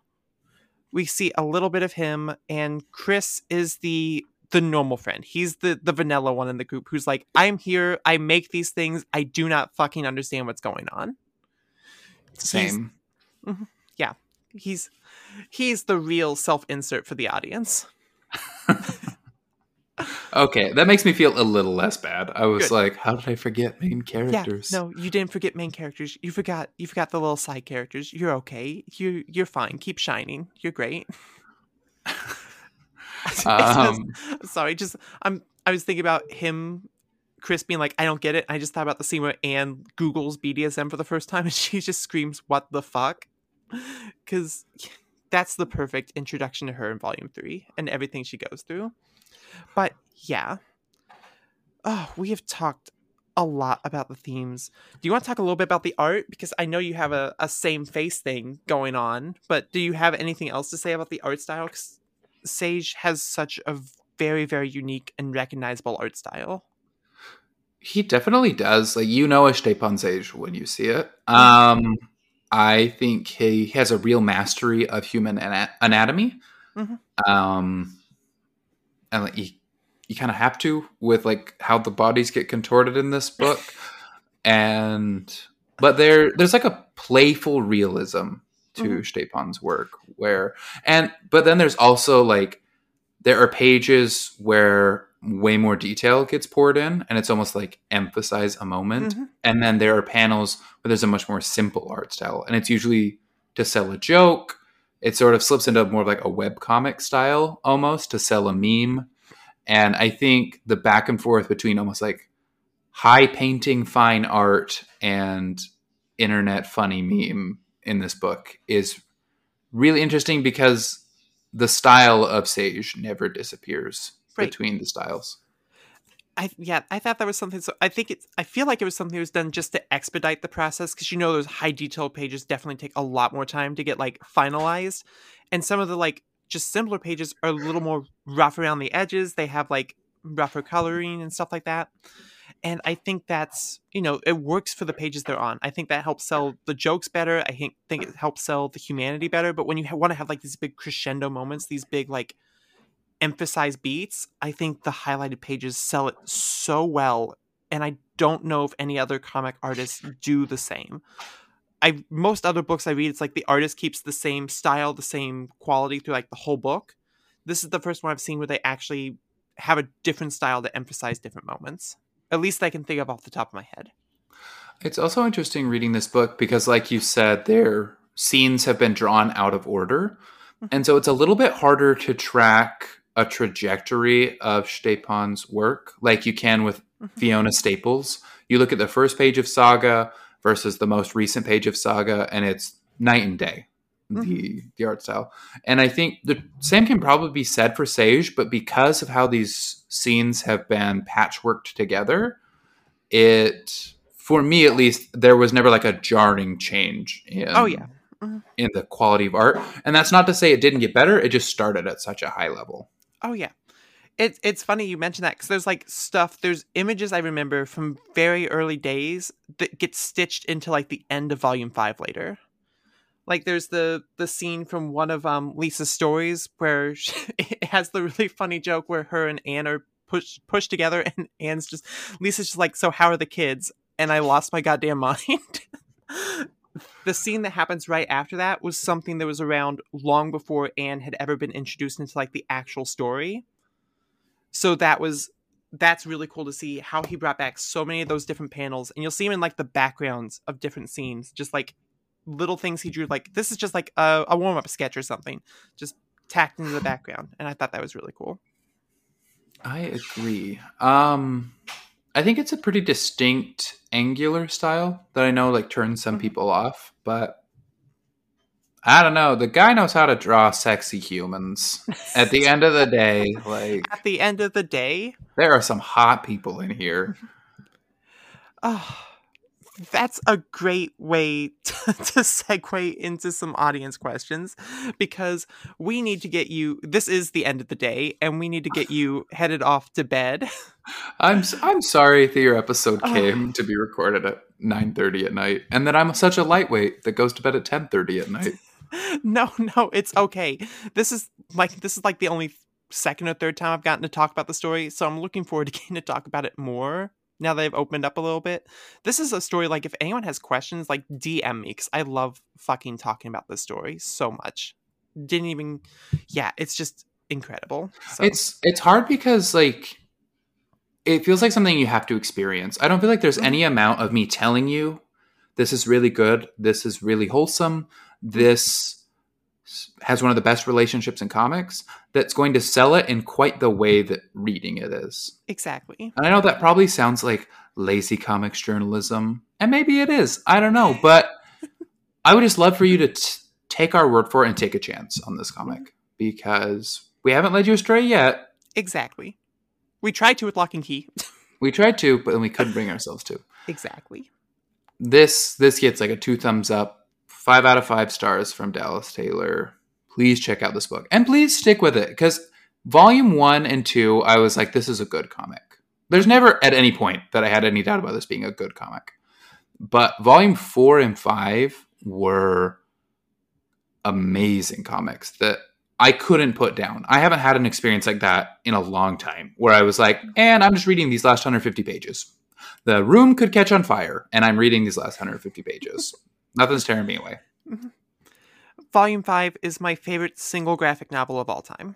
We see a little bit of him, and Chris is the the normal friend. He's the the vanilla one in the group who's like, I'm here. I make these things. I do not fucking understand what's going on. He's- yeah, he's he's the real self insert for the audience. Okay, that makes me feel a little less bad. I was Good. like, how did I forget main characters? Yeah, no, you didn't forget main characters. You forgot you forgot the little side characters. You're okay. You you're fine. Keep shining. You're great. It's just- Um, sorry, just I'm I was thinking about him Chris being like, I don't get it. I just thought about the scene where Anne Googles BDSM for the first time and she just screams, What the fuck? Cause that's the perfect introduction to her in volume three and everything she goes through. But yeah. Oh, we have talked a lot about the themes. Do you want to talk a little bit about the art? Because I know you have a, a same face thing going on, but do you have anything else to say about the art style? 'Cause Šejić has such a very, very unique and recognizable art style. He definitely does. Like you know a Stjepan Šejić when you see it. Um, I think he has a real mastery of human ana- anatomy. Mhm. Um, and like you, you kind of have to with like how the bodies get contorted in this book, and but there there's like a playful realism to Mhm. Stjepan's work where and but then there's also like there are pages where way more detail gets poured in and it's almost like emphasize a moment. Mhm. and then there are panels where there's a much more simple art style and it's usually to sell a joke. It sort of slips into more of like a web comic style almost to sell a meme. And i think the back and forth between almost like high painting fine art and internet funny meme in this book is really interesting because the style of Šejić never disappears Right. between the styles I yeah, I thought that was something. So I think it's. I feel like it was something that was done just to expedite the process because you know those high detail pages definitely take a lot more time to get like finalized, and some of the like just simpler pages are a little more rough around the edges. They have like rougher coloring and stuff like that, and I think that's you know it works for the pages they're on. I think that helps sell the jokes better. I think think it helps sell the humanity better. But when you ha- want to have like these big crescendo moments, these big like emphasize beats, I think the highlighted pages sell it so well, and I don't know if any other comic artists do the same. I most other books I read, it's like the artist keeps the same style, the same quality through like the whole book. This is the first one I've seen where they actually have a different style to emphasize different moments. At least I can think of off the top of my head. It's also interesting reading this book because, like you said, their scenes have been drawn out of order. Mm-hmm. And so it's a little bit harder to track a trajectory of Stjepan's work like you can with Mhm. Fiona Staples. You look at the first page of Saga versus the most recent page of Saga, and it's night and day. The, the art style. And I think the same can probably be said for Šejić, but because of how these scenes have been patchworked together, it for me at least there was never like a jarring change in Oh, yeah. in the quality of art and that's not to say it didn't get better it just started at such a high level Oh yeah. It's it's funny you mentioned that because there's like stuff, there's images I remember from very early days that get stitched into like the end of volume five later. Like there's the the scene from one of um Lisa's stories where she, it has the really funny joke where her and Anne are pushed pushed together and Anne's just Lisa's just like, so how are the kids? And I lost my goddamn mind. The scene that happens right after that was something that was around long before Anne had ever been introduced into like the actual story. So that was that's really cool to see how he brought back so many of those different panels and you'll see him in like the backgrounds of different scenes just like little things he drew like this is just like a, a warm-up sketch or something just tacked into the background and i thought that was really cool I agree. Um, I think it's a pretty distinct angular style that I know like turns some Mhm. people off, but I don't know. The guy knows how to draw sexy humans. At the end of the day, like At the end of the day, there are some hot people in here. oh, that's a great way to, to segue into some audience questions because we need to get you. This is the end of the day, and we need to get you headed off to bed. I'm I'm sorry that your episode Oh. came to be recorded at 9:30 at night and that I'm such a lightweight that goes to bed at 10:30 at night. no, no, it's okay. This is like this is like the only second or third time I've gotten to talk about the story, so I'm looking forward to getting to talk about it more now that I've opened up a little bit. This is a story like if anyone has questions, like DM me because I love fucking talking about this story so much. Didn't even, yeah, it's just incredible. So. It's it's hard because like it feels like something you have to experience. I don't feel like there's Mhm. any amount of me telling you this is really good, this is really wholesome, this has one of the best relationships in comics that's going to sell it in quite the way that reading it is. exactly. And I know that probably sounds like lazy comics journalism, and maybe it is. I don't know, but I would just love for you to t- take our word for it and take a chance on this comic mm-hmm. because we haven't led you astray yet. Exactly. We tried to with Locke and Key. We tried to, but then we couldn't bring ourselves to. exactly. This this gets like a two thumbs up, five out of five stars from Dallas Taylor. Please check out this book and please stick with it because volume one and two, I was like, this is a good comic. There's never at any point that I had any doubt about this being a good comic, but volume four and five were amazing comics that I couldn't put down. I haven't had an experience like that in a long time where I was like, and I'm just reading these last 150 pages. The room could catch on fire, and I'm reading these last 150 pages. Nothing's tearing me away. Mm-hmm. Volume 5 is my favorite single graphic novel of all time.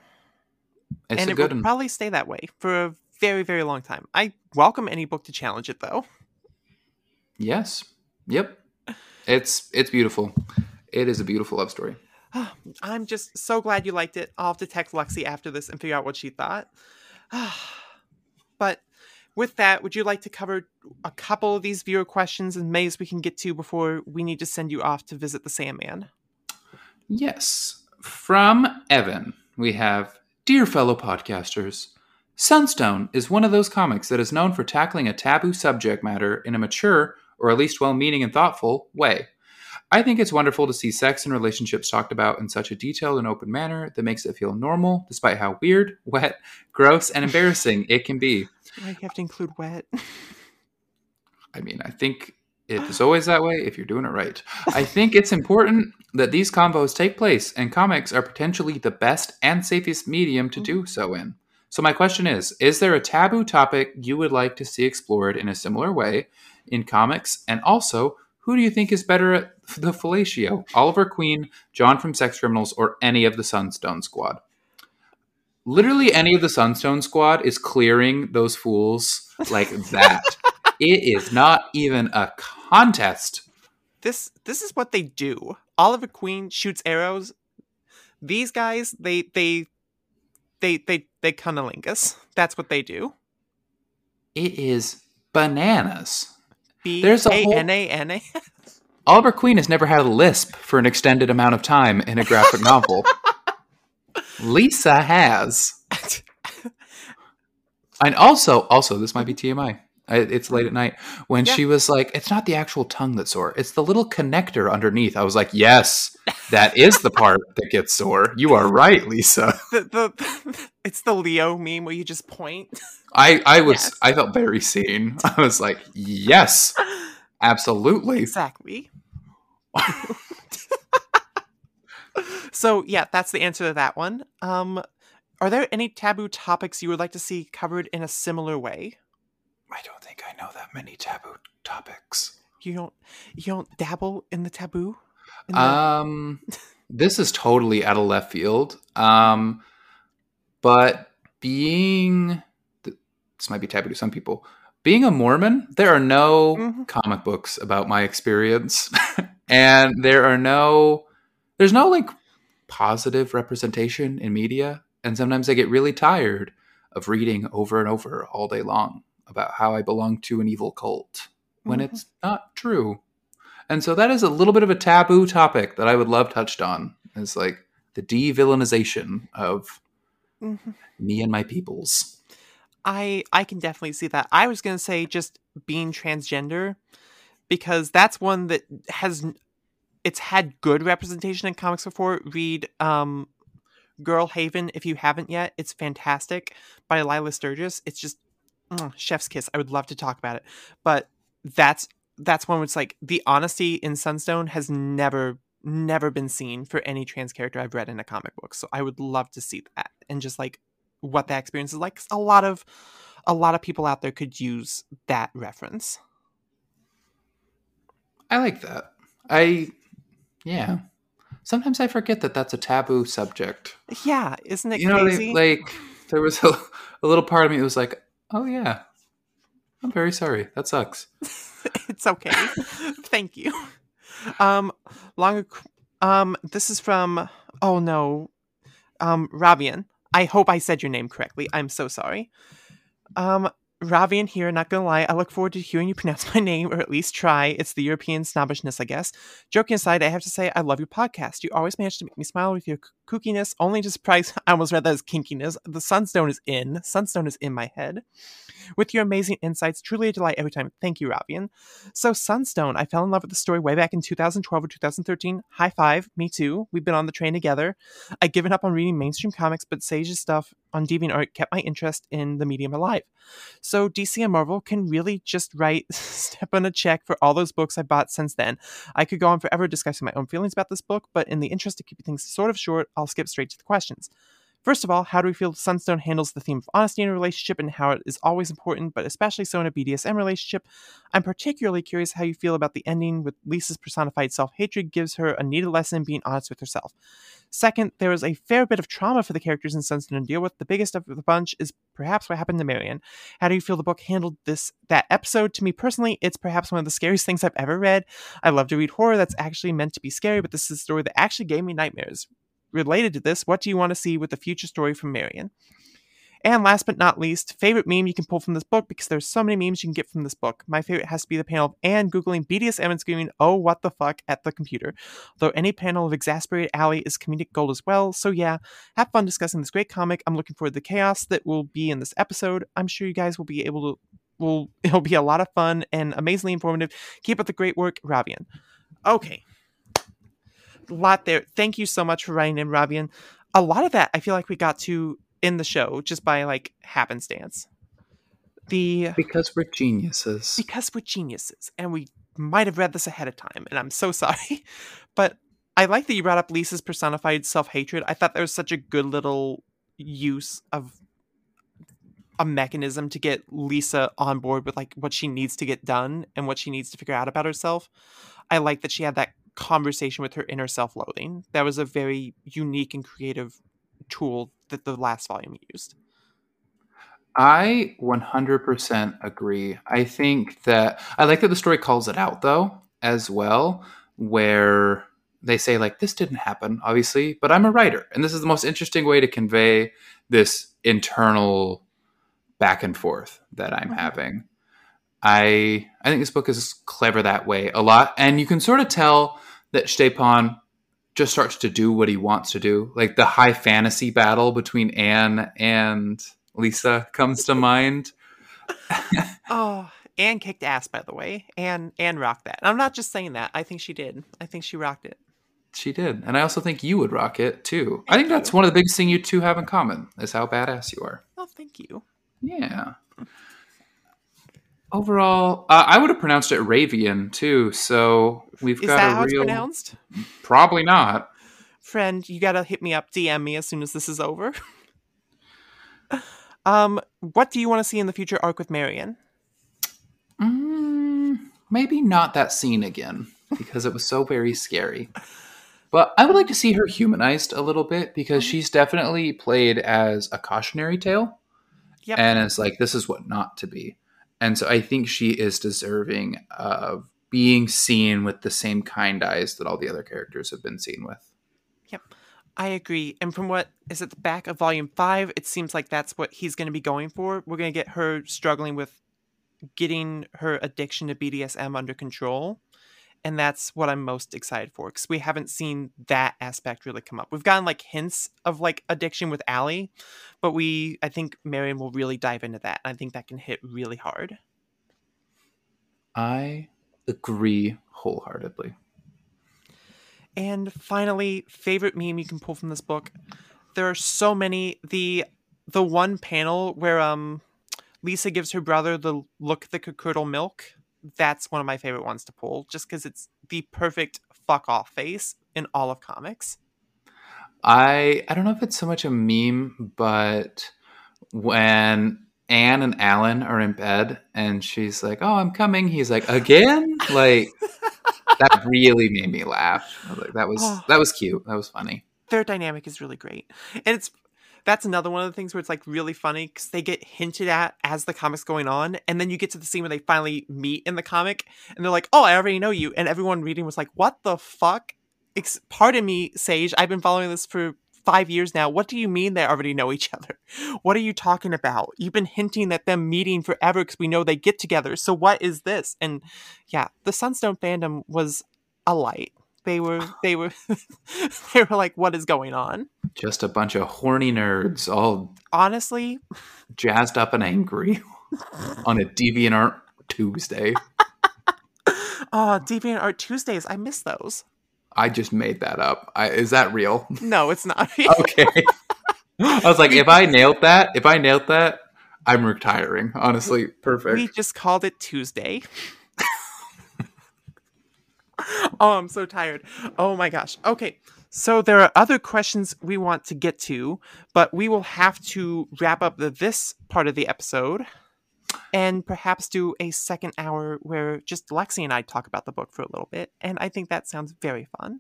It's and a it good will one. probably stay that way for a very, very long time. I welcome any book to challenge it, though. yes. Yep. It's it's beautiful. It is a beautiful love story. I'm just so glad you liked it. I'll have to text Lexi after this and figure out what she thought. but with that, would you like to cover a couple of these viewer questions and maze we can get to before we need to send you off to visit the Sandman? Yes. From Evan, we have Dear fellow podcasters, Sunstone is one of those comics that is known for tackling a taboo subject matter in a mature, or at least well meaning and thoughtful, way. I think it's wonderful to see sex and relationships talked about in such a detailed and open manner that makes it feel normal, despite how weird, wet, gross, and embarrassing it can be. Why you have to include wet? I mean, I think it is always that way if you're doing it right. I think it's important that these combos take place, and comics are potentially the best and safest medium to do so in. So, my question is Is there a taboo topic you would like to see explored in a similar way in comics? And also, who do you think is better at the fellatio? Oliver Queen, John from Sex Criminals, or any of the Sunstone Squad? Literally, any of the Sunstone Squad is clearing those fools like that. it is not even a contest. this this is what they do. Oliver Queen shoots arrows. These guys, they they they they they cunnilingus. That's what they do. It is bananas. B There's a whole- N A N A. Oliver Queen has never had a lisp for an extended amount of time in a graphic novel. Lisa has. And also, also, this might be TMI. It's late at night when Yeah. she was like, "It's not the actual tongue that's sore; it's the little connector underneath." I was like, "Yes, that is the part that gets sore." You are right, Lisa. the, the it's the Leo meme where you just point. I I was Yes. I felt very seen. I was like, "Yes, absolutely." exactly. so yeah, that's the answer to that one. Um, are there any taboo topics you would like to see covered in a similar way? I don't think I know that many taboo topics. You don't you don't dabble in the taboo. In the- Um, this is totally out of left field. Um, but being this might be taboo to some people. Being a Mormon, there are no Mhm. comic books about my experience, and there are no there's no like positive representation in media, and sometimes I get really tired of reading over and over all day long about how I belong to an evil cult when Mhm. it's not true. And so that is a little bit of a taboo topic that I would love touched on. Is like the de-villainization of Mhm. me and my peoples. I I can definitely see that. I was gonna say just being transgender because that's one that has it's had good representation in comics before. Read um, Girl Haven if you haven't yet. It's fantastic by Lilah Sturges. It's just mm, chef's kiss. I would love to talk about it, but that's that's one where it's like the honesty in Sunstone has never never been seen for any trans character I've read in a comic book. So I would love to see that and just like what that experience is like. A lot of a lot of people out there could use that reference. I like that. I yeah. Sometimes I forget that that's a taboo subject. Yeah, isn't it you know, crazy? like there was a, a little part of me that was like, "Oh yeah, I'm very sorry. That sucks." it's okay. Thank you. Um, long. Um, this is from. Oh no, um, Ravian. I hope I said your name correctly. I'm so sorry. Um, Ravian here. Not gonna lie, I look forward to hearing you pronounce my name, or at least try. It's the European snobbishness, I guess. Joking aside, I have to say I love your podcast. You always manage to make me smile with your kookiness. Only to surprise, I almost read that as kinkiness. The Sunstone is in. Sunstone is in my head. With your amazing insights, truly a delight every time. Thank you, Ravian. So, Sunstone, I fell in love with the story way back in 2012 or 2013. High five, me too. We've been on the train together. I'd given up on reading mainstream comics, but Sage's stuff on DeviantArt kept my interest in the medium alive. So, DC and Marvel can really just write step on a check for all those books I bought since then. I could go on forever discussing my own feelings about this book, but in the interest of keeping things sort of short, I'll skip straight to the questions. First of all, how do we feel Sunstone handles the theme of honesty in a relationship and how it is always important, but especially so in a BDSM relationship? I'm particularly curious how you feel about the ending with Lisa's personified self hatred gives her a needed lesson in being honest with herself. Second, there is a fair bit of trauma for the characters in Sunstone to deal with. The biggest of the bunch is perhaps what happened to Marion. How do you feel the book handled this that episode? To me personally, it's perhaps one of the scariest things I've ever read. I love to read horror that's actually meant to be scary, but this is a story that actually gave me nightmares related to this, what do you want to see with the future story from Marion? And last but not least, favorite meme you can pull from this book because there's so many memes you can get from this book. My favorite has to be the panel of Anne googling BDSM and screaming, "Oh, what the fuck!" at the computer. Though any panel of exasperated Ally is comedic gold as well. So yeah, have fun discussing this great comic. I'm looking forward to the chaos that will be in this episode. I'm sure you guys will be able to. Will it'll be a lot of fun and amazingly informative. Keep up the great work, Ravian. Okay, A lot there. Thank you so much for writing in, Ravian. A lot of that I feel like we got to in the show just by like happenstance. The Because we're geniuses. because we're geniuses and we might have read this ahead of time, and I'm so sorry. But I like that you brought up Lisa's personified self hatred. I thought that was such a good little use of a mechanism to get Lisa on board with like what she needs to get done and what she needs to figure out about herself. I like that she had that conversation with her inner self loathing. That was a very unique and creative tool that the last volume used. I 100% agree. I think that I like that the story calls it out though as well where they say like this didn't happen obviously, but I'm a writer and this is the most interesting way to convey this internal back and forth that I'm Mhm. having. I I think this book is clever that way a lot and you can sort of tell that Stjepan just starts to do what he wants to do. Like the high fantasy battle between Anne and Lisa comes to mind. Oh, Anne kicked ass, by the way. Anne Anne rocked that. And I'm not just saying that. I think she did. I think she rocked it. She did. And I also think you would rock it too. I Thank think that's you. one of the biggest things you two have in common is how badass you are. Oh, thank you. Yeah. Overall, uh, I would have pronounced it Ravian too. So we've Is got that a how it's pronounced? Probably not. Friend, you gotta hit me up, DM me as soon as this is over. um, what do you want to see in the future arc with Marion? Mm, maybe not that scene again because it was so very scary. But I would like to see her humanized a little bit because she's definitely played as a cautionary tale Yep. and it's like this is what not to be. And so I think she is deserving of being seen with the same kind eyes that all the other characters have been seen with. Yep. I agree. And from what is at the back of volume five, it seems like that's what he's going to be going for. We're going to get her struggling with getting her addiction to BDSM under control. And that's what I'm most excited for because we haven't seen that aspect really come up. We've gotten like hints of like addiction with Ally, but we, I think Marion will really dive into that. I think that can hit really hard. I agree wholeheartedly. And finally, favorite meme you can pull from this book. There are so many. The the one panel where um Lisa gives her brother the look that could curdle milk. That's one of my favorite ones to pull, just because it's the perfect fuck off face in all of comics. I I don't know if it's so much a meme, but when Anne and Alan are in bed and she's like, "Oh, I'm coming," he's like, "Again?" Like that really made me laugh. I was like, that was Oh. that was cute. That was funny. Their dynamic is really great, and it's that's another one of the things where it's like really funny because they get hinted at as the comic's going on, and then you get to the scene where they finally meet in the comic, and they're like, "Oh, I already know you," and everyone reading was like, "What the fuck?" Ex- Pardon me, Sage. I've been following this for five years now. What do you mean they already know each other? What are you talking about? You've been hinting at them meeting forever because we know they get together. So what is this? And yeah, the Sunstone fandom was a light. They were they were they were like, what is going on? Just a bunch of horny nerds, all Honestly, jazzed up and angry on a DeviantArt Tuesday. oh, Deviant Art Tuesdays, I miss those. I just made that up. I, is that real? No, it's not. okay. I was like, if I nailed that, if I nailed that, I'm retiring. Honestly, perfect. we just called it Tuesday. oh, I'm so tired. Oh my gosh. Okay. So there are other questions we want to get to, but we will have to wrap up the, this part of the episode and perhaps do a second hour where just Lexi and I talk about the book for a little bit. And I think that sounds very fun.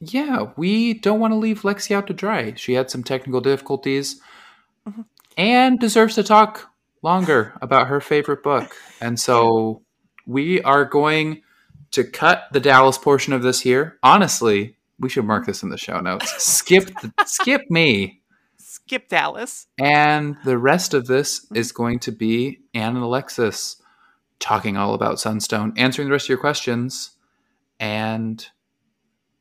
Yeah, we don't want to leave Lexi out to dry. She had some technical difficulties Mhm. and deserves to talk longer about her favorite book. And so we are going to cut the Dallas portion of this here. Honestly, we should mark this in the show notes. Skip the, skip me. Skip Dallas. And the rest of this mm-hmm. is going to be Anne and Alexis talking all about Sunstone, answering the rest of your questions, and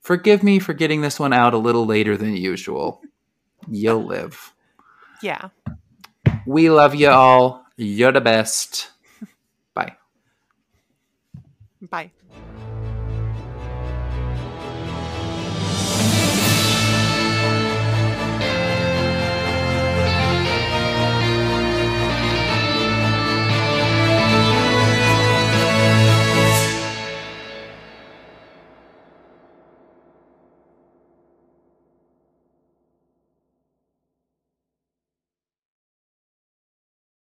forgive me for getting this one out a little later than usual. You'll live. Yeah. We love you all. You're the best. Bye. Bye.